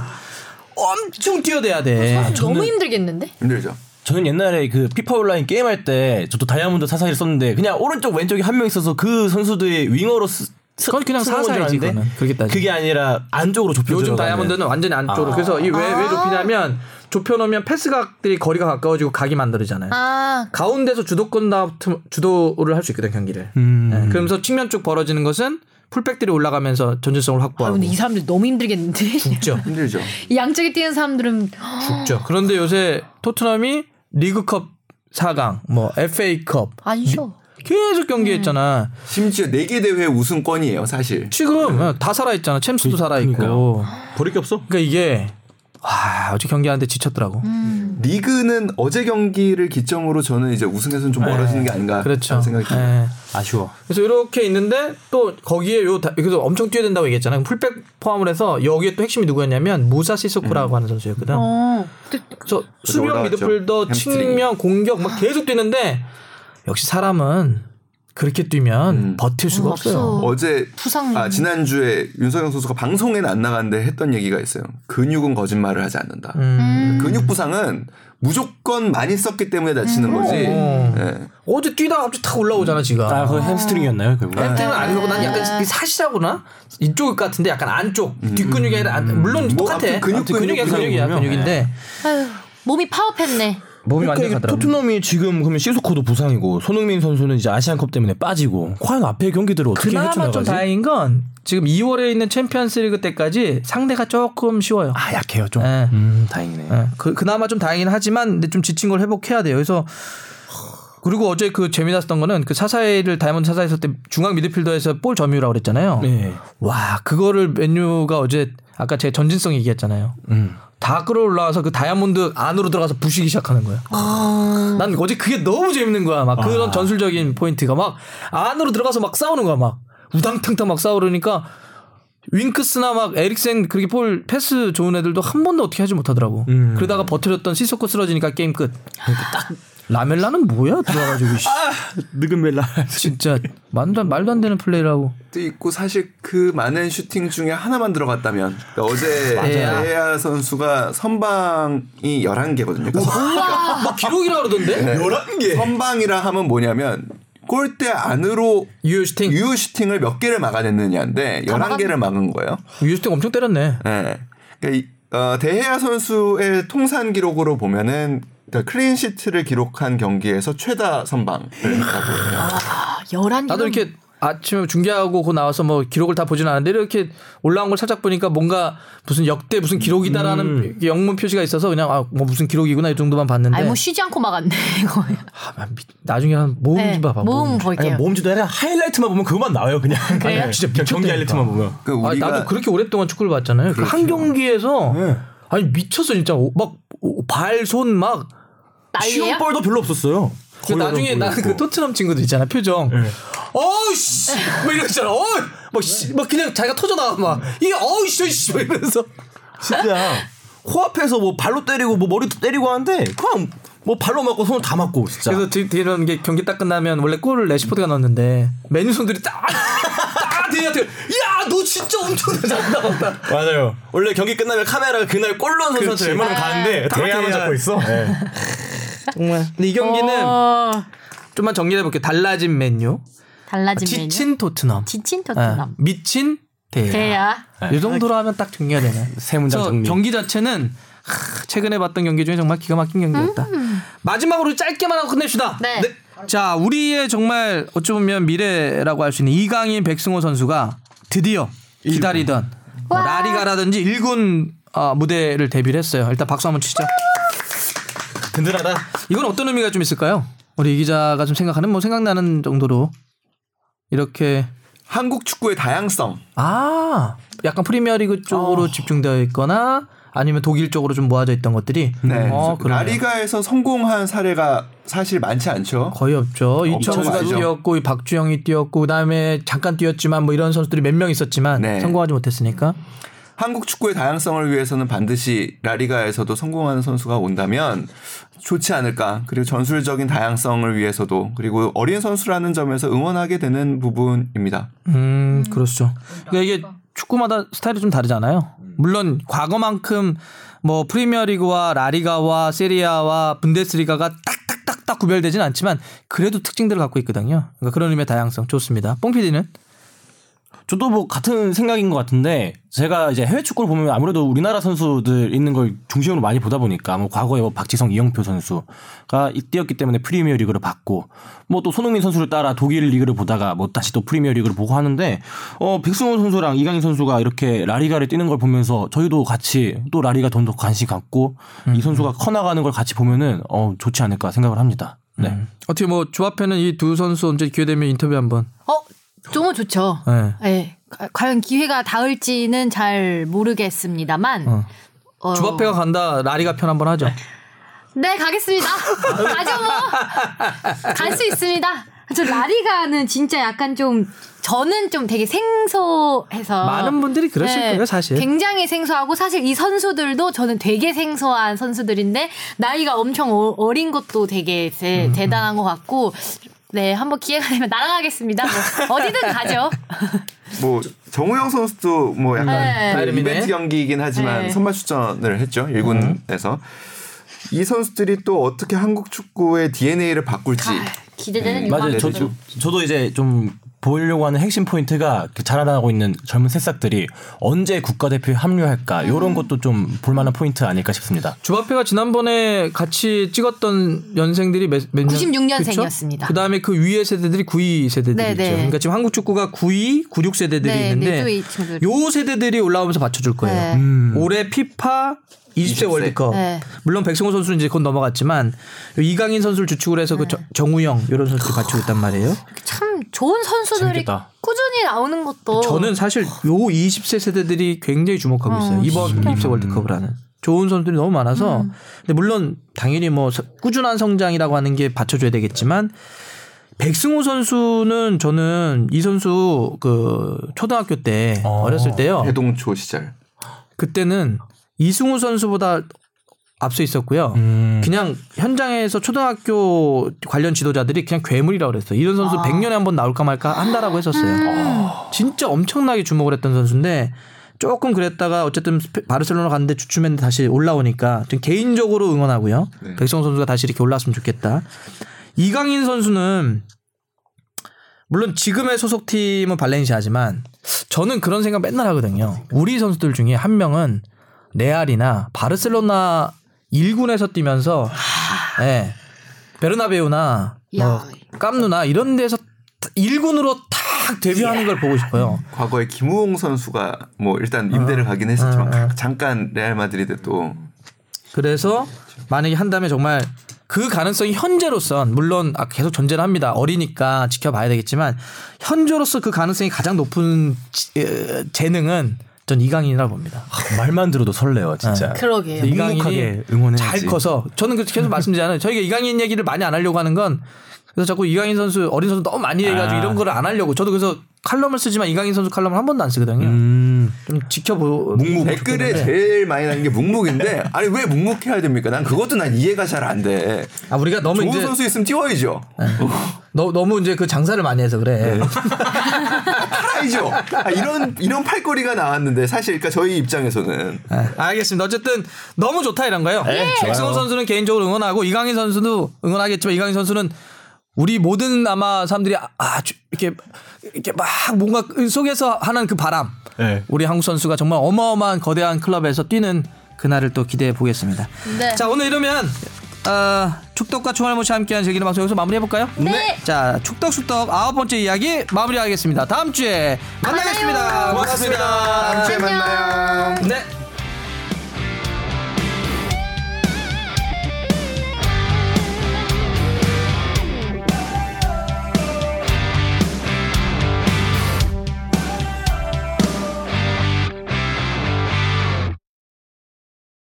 엄청 뛰어대야 돼. 너무 힘들겠는데? 힘들죠. 저는 옛날에 그 피파 온라인 게임할 때 저도 다이아몬드 사사를 썼는데 그냥 오른쪽 왼쪽에 한 명 있어서 그 선수들의 윙어로 쓰, 쓰- 그건 그냥 사사이지, 알았는데 그거는. 그렇게 따지면. 그게 아니라 안쪽으로 좁혀 요즘. 다이아몬드는 완전히 안쪽으로. 아. 그래서 이 왜왜 아. 좁히냐면 좁혀 놓으면 패스각들이 거리가 가까워지고 각이 만들어지잖아요. 아 가운데서 주도권 다 주도를 할 수 있거든 경기를. 음. 네, 그러면서 측면 쪽 벌어지는 것은 풀백들이 올라가면서 전진성을 아, 확보하고 근데 이 사람들 너무 힘들겠는데? 죽죠. *laughs* 힘들죠. 이 양쪽에 뛰는 사람들은 *gasps* 죽죠. 그런데 요새 토트넘이 리그컵 4강, 뭐 FA컵 안 쉬어. 계속 경기했잖아. 심지어 4개 대회 우승권이에요, 사실. 지금 다 살아있잖아. 챔스도 살아있고. 그러니까요. 버릴 게 없어? 그러니까 이게 와 어제 경기하는데 지쳤더라고. 리그는 어제 경기를 기점으로 저는 이제 우승에서는 좀 멀어지는 게 아닌가 그렇죠. 생각이 듭니다. 예. 아쉬워. 그래서 이렇게 있는데 또 거기에 요 다- 그래서 엄청 뛰어야 된다고 얘기했잖아요. 풀백 포함을 해서 여기에 또 핵심이 누구였냐면 무사 시소코라고 하는 선수였거든. 어. 수비형 올라갔죠. 미드필더, 햄스트링. 측면, 공격 막 계속 뛰는데 역시 사람은 그렇게 뛰면 음. 버틸 수가 어, 없어요. 없어. 어제 부상. 아 지난주에 윤석영 선수가 방송에는 안 나갔는데 했던 얘기가 있어요. 근육은 거짓말을 하지 않는다. 음. 근육 부상은 무조건 많이 썼기 때문에 다치는 거지. 어. 예. 어제 뛰다가 갑자기 탁 올라오잖아 지가. 아, 그 햄스트링이었나요, 결국? 햄스트링은 아니고 난 약간 이 사시라구나 이쪽 같은데 약간 안쪽 뒷근육이 아니라 안- 물론 뭐 똑같아. 아무튼 근육, 근육이야 근육 근육이야 보면. 근육인데 아유, 몸이 파업했네. 몸이 그러니까 완전. 토트넘이 지금 그러면 시소코도 부상이고 손흥민 선수는 이제 아시안컵 때문에 빠지고 과연 앞에 경기들을 어떻게 그나마 좀 헤쳐나가지? 다행인 건 지금 2월에 있는 챔피언스리그 때까지 상대가 조금 쉬워요. 아 약해요 좀. 예. 음 다행이네. 예, 그, 그나마 좀 다행이긴 하지만 근데 좀 지친 걸 회복해야 돼요. 그래서 그리고 어제 그 재미났었던 거는 그 사사이를 다이아몬드 했을 때 중앙 미드필더에서 볼 점유라고 그랬잖아요. 네. 와 그거를 맨유가 어제 아까 제 전진성 얘기했잖아요. 음. 다 끌어올라와서 그 다이아몬드 안으로 들어가서 부시기 시작하는 거야. 난 어제 그게 너무 재밌는 거야. 막 그런 전술적인 포인트가 막 안으로 들어가서 막 싸우는 거야. 막 우당탕탕 막 싸우려니까 윙크스나 막 에릭센 그렇게 볼 패스 좋은 애들도 한 번도 어떻게 하지 못하더라고. 음. 그러다가 버텨줬던 시소코 쓰러지니까 게임 끝. 그러니까 딱 라멜라는 뭐야 들어가지고 씨. 느금멜라. 진짜 말도 안, 말도 안 되는 플레이라고. 도 있고 사실 그 많은 슈팅 중에 하나만 들어갔다면 그러니까 어제. 데헤아 선수가 선방이 11개거든요. 그러니까 *laughs* 막 기록이라 그러던데? 11개. 선방이라 하면 뭐냐면 골대 안으로 유효 슈팅. 유효 슈팅을 몇 개를 막아냈느냐인데 11개를 막은 거예요. 유효 슈팅 엄청 때렸네. 예. 그러니까 이, 어, 데헤아 선수의 통산 기록으로 보면은 그러니까 클린 시트를 기록한 경기에서 최다 선방을 했다고 해요. 아, 열한 나도 이렇게 아침에 중계하고 그 나와서 뭐 기록을 다 보진 않았는데 이렇게 올라온 걸 살짝 보니까 뭔가 무슨 역대 무슨 기록이다라는 영문 표시가 있어서 그냥 아 뭐 무슨 기록이구나 이 정도만 봤는데 아니 뭐 쉬지 않고 막았네 이거. *laughs* 아, 나중에 한 모음 네, 좀 봐봐. 모음. 볼게요. 아니 모음집도 아니라 하이라이트만 보면 그것만 나와요 그냥. 그래요? 아니, 진짜 경기 하이라이트만 보면. 그 아, 우리가 나도 그렇게 오랫동안 축구를 봤잖아요. 그한 경기에서 네. 아니 미쳤어 진짜 막 발손막 난리예요? 쉬운 볼도 별로 없었어요. 그 나중에 나는 그 토트넘 친구들 있잖아 표정. 어우씨 뭐 이런 거 있잖아. 어막 씨, 막 그냥 자기가 터져 나와 막 이게 어우씨 씨 막 이러면서 진짜 코앞에서 뭐 발로 때리고 뭐 머리도 때리고 하는데 그냥 뭐 발로 맞고 손을 다 맞고 진짜. 그래서 뒤- 뒤에는 게 경기 딱 끝나면 원래 골을 레시포드가 넣었는데 메뉴 손들이 딱딱 뒤한테 야너 진짜 엄청 잘한다 맞다. 맞아요. 원래 경기 끝나면 카메라가 그날 골 넣은 선수한테. 웬만하면 가는데 대야만 대야. 잡고 있어. *laughs* 네. 정말. 근데 이 경기는 어, 좀만 정리해 볼게요. 달라진 메뉴, 달라진 메뉴. 지친 토트넘, 지친 예, 토트넘. 미친 대야. 대야. 이 정도로 하면 딱 정리가 되네. *laughs* 세 문장 정리. 경기 자체는 하, 최근에 봤던 경기 중에 정말 기가 막힌 경기였다. 마지막으로 짧게만 하고 끝냅시다. 네. 자, 우리의 정말 어찌 보면 미래라고 할 수 있는 이강인 백승호 선수가 드디어 기다리던 뭐 와. 라리가라든지 일군 어, 무대를 데뷔를 했어요. 일단 박수 한번 치죠. 든든하다. 이건 어떤 의미가 좀 있을까요? 우리 이 기자가 좀 생각하는 뭐 생각나는 정도로 이렇게 한국 축구의 다양성 아 약간 프리미어리그 쪽으로 집중되어 있거나 아니면 독일 쪽으로 좀 모아져 있던 것들이 네. 어. 라리가에서 성공한 사례가 사실 많지 않죠. 거의 없죠. 이천수가. 뛰었고 이 박주영이 뛰었고 그다음에 잠깐 뛰었지만 뭐 이런 선수들이 몇 명 있었지만 네. 성공하지 못했으니까 한국 축구의 다양성을 위해서는 반드시 라리가에서도 성공하는 선수가 온다면 좋지 않을까. 그리고 전술적인 다양성을 위해서도 그리고 어린 선수라는 점에서 응원하게 되는 부분입니다. 음 그렇죠. 그러니까 이게 축구마다 스타일이 좀 다르잖아요. 물론 과거만큼 뭐 프리미어리그와 라리가와 세리아와 분데스리가가 딱딱딱딱 구별되진 않지만 그래도 특징들을 갖고 있거든요. 그러니까 그런 의미의 다양성 좋습니다. 뽕 PD는 저도 뭐 같은 생각인 것 같은데 제가 이제 해외 축구를 보면 아무래도 우리나라 선수들 있는 걸 중심으로 많이 보다 보니까 뭐 과거에 뭐 박지성, 이영표 선수가 이- 뛰었기 때문에 프리미어 리그를 봤고 뭐 또 손흥민 선수를 따라 독일 리그를 보다가 뭐 다시 또 프리미어 리그를 보고 하는데 어 백승호 선수랑 이강인 선수가 이렇게 라리가를 뛰는 걸 보면서 저희도 같이 또 라리가 더더 관심 갖고 이 선수가 커 나가는 걸 같이 보면은 어 좋지 않을까 생각을 합니다. 네. 어떻게 뭐 조합회는 이 두 선수 언제 기회 되면 인터뷰 한번. 어, 너무 좋죠. 네. 네. 과- 과연 기회가 닿을지는 잘 모르겠습니다만. 어. 어, 조합회가 간다 라리가 편 한번 하죠. 네, 가겠습니다. *laughs* 아주 뭐, 갈 수 있습니다. 저 라리가는 진짜 약간 좀, 저는 좀 되게 생소해서. 많은 분들이 그러실 네, 거예요 사실. 굉장히 생소하고 사실 이 선수들도 저는 되게 생소한 선수들인데 나이가 엄청 어, 어린 것도 되게 대, 음. 대단한 것 같고 네 한번 기회가 되면 나랑 하겠습니다. 뭐 어디든 가죠. *laughs* 뭐 정우영 선수도 뭐 약간 네. 이벤트 경기이긴 하지만 네. 선발 출전을 했죠 일군에서 이 선수들이 또 어떻게 한국 축구의 DNA를 바꿀지 기대되는 음, 맞아요. 저. 저도 이제 좀 보려고 하는 핵심 포인트가 그 자라나고 있는 젊은 새싹들이 언제 국가대표에 합류할까 이런 것도 좀 볼만한 포인트 아닐까 싶습니다. 주바페가 지난번에 같이 찍었던 연생들이 몇, 몇 96 년생이었습니다. 그 다음에 그 위의 세대들이 92 세대들이 네. 네. 그러니까 지금 한국 축구가 92, 96 세대들이 네, 있는데 네, 친구들. 요 세대들이 올라오면서 맞춰줄 거예요. 네. 음. 올해 피파 20세, 20세. 월드컵. 네. 물론 백승호 선수는 이제 곧 넘어갔지만 이강인 선수를 주축으로 해서 그 저- 정우영 이런 선수들이 받치고 있단 말이에요. 참 좋은 선수들이 재밌겠다. 꾸준히 나오는 것도 저는 사실 요 20세 세대들이 굉장히 주목하고 있어요. 어, 이번 20세 월드컵을 하는. 좋은 선수들이 너무 많아서. 음. 근데 물론 당연히 뭐 서- 꾸준한 성장이라고 하는 게 받쳐줘야 되겠지만 백승호 선수는 저는 이 선수 그 초등학교 때 어. 어렸을 때요. 해동초 시절 그때는 이승우 선수보다 앞서 있었고요. 음. 그냥 현장에서 초등학교 관련 지도자들이 그냥 괴물이라고 그랬어요. 이런 선수 100년에 한 번 나올까 말까 한다라고 했었어요. 진짜 엄청나게 주목을 했던 선수인데 조금 그랬다가 어쨌든 바르셀로나 갔는데 주춤했는데 다시 올라오니까 좀 개인적으로 응원하고요. 네. 백성 선수가 다시 이렇게 올라왔으면 좋겠다. 이강인 선수는 물론 지금의 소속팀은 발렌시아지만 저는 그런 생각 맨날 하거든요. 우리 선수들 중에 한 명은 레알이나 바르셀로나 1군에서 뛰면서 예. 베르나베우나 뭐 야. 캄 누나 이런 데서 1군으로 탁 데뷔하는 걸 보고 싶어요. 과거에 김우홍 선수가 뭐 일단 임대를 가긴 했었지만 어, 어. 잠깐 레알 마드리드 또 그래서 만약에 한다면 정말 그 가능성이 현재로선 물론 아, 계속 존재를 합니다. 어리니까 지켜봐야 되겠지만 현재로서 그 가능성이 가장 높은 재능은 전 이강인이라고 봅니다. 말만 들어도 설레요, 진짜. 그러게요. 이강인이 묵묵하게 응원해야지. 잘 커서 저는 계속 말씀드리잖아요. 저희가 이강인 얘기를 많이 안 하려고 하는 건 그래서 자꾸 이강인 선수 어린 선수 너무 많이 해가지고 아. 이런 거를 안 하려고 저도 그래서 칼럼을 쓰지만 이강인 선수 칼럼을 한 번도 안 쓰거든요. 음. 좀 지켜보 묵묵 댓글에 제일 많이 나는 게 묵묵인데 *laughs* 아니 왜 묵묵해야 됩니까? 난 그것도 난 이해가 잘 안 돼. 아 우리가 너무 좋은 이제 선수 있으면 띄워야죠. 너, 너무 이제 그 장사를 많이 해서 그래. *laughs* 팔아야죠. 아, 이런 이런 팔거리가 나왔는데 사실 그러니까 저희 입장에서는 네, 알겠습니다. 어쨌든 너무 좋다 이런 거예요. 백승호 선수는 개인적으로 응원하고 이강인 선수도 응원하겠지만 이강인 선수는 우리 모든 아마 사람들이 아, 아, 주- 이렇게 이렇게 막 뭔가 그 속에서 하는 그 바람. 네. 우리 한국 선수가 정말 어마어마한 거대한 클럽에서 뛰는 그날을 또 기대해 보겠습니다. 네. 자 오늘 이러면 어, 축덕과 총알모시 함께한 즐기는 방송 여기서 마무리해 볼까요? 네. 자 축덕숙덕 아홉 번째 이야기 마무리하겠습니다. 다음 주에 만나겠습니다. 고맙습니다. 다음 주에 안녕. 만나요. 네.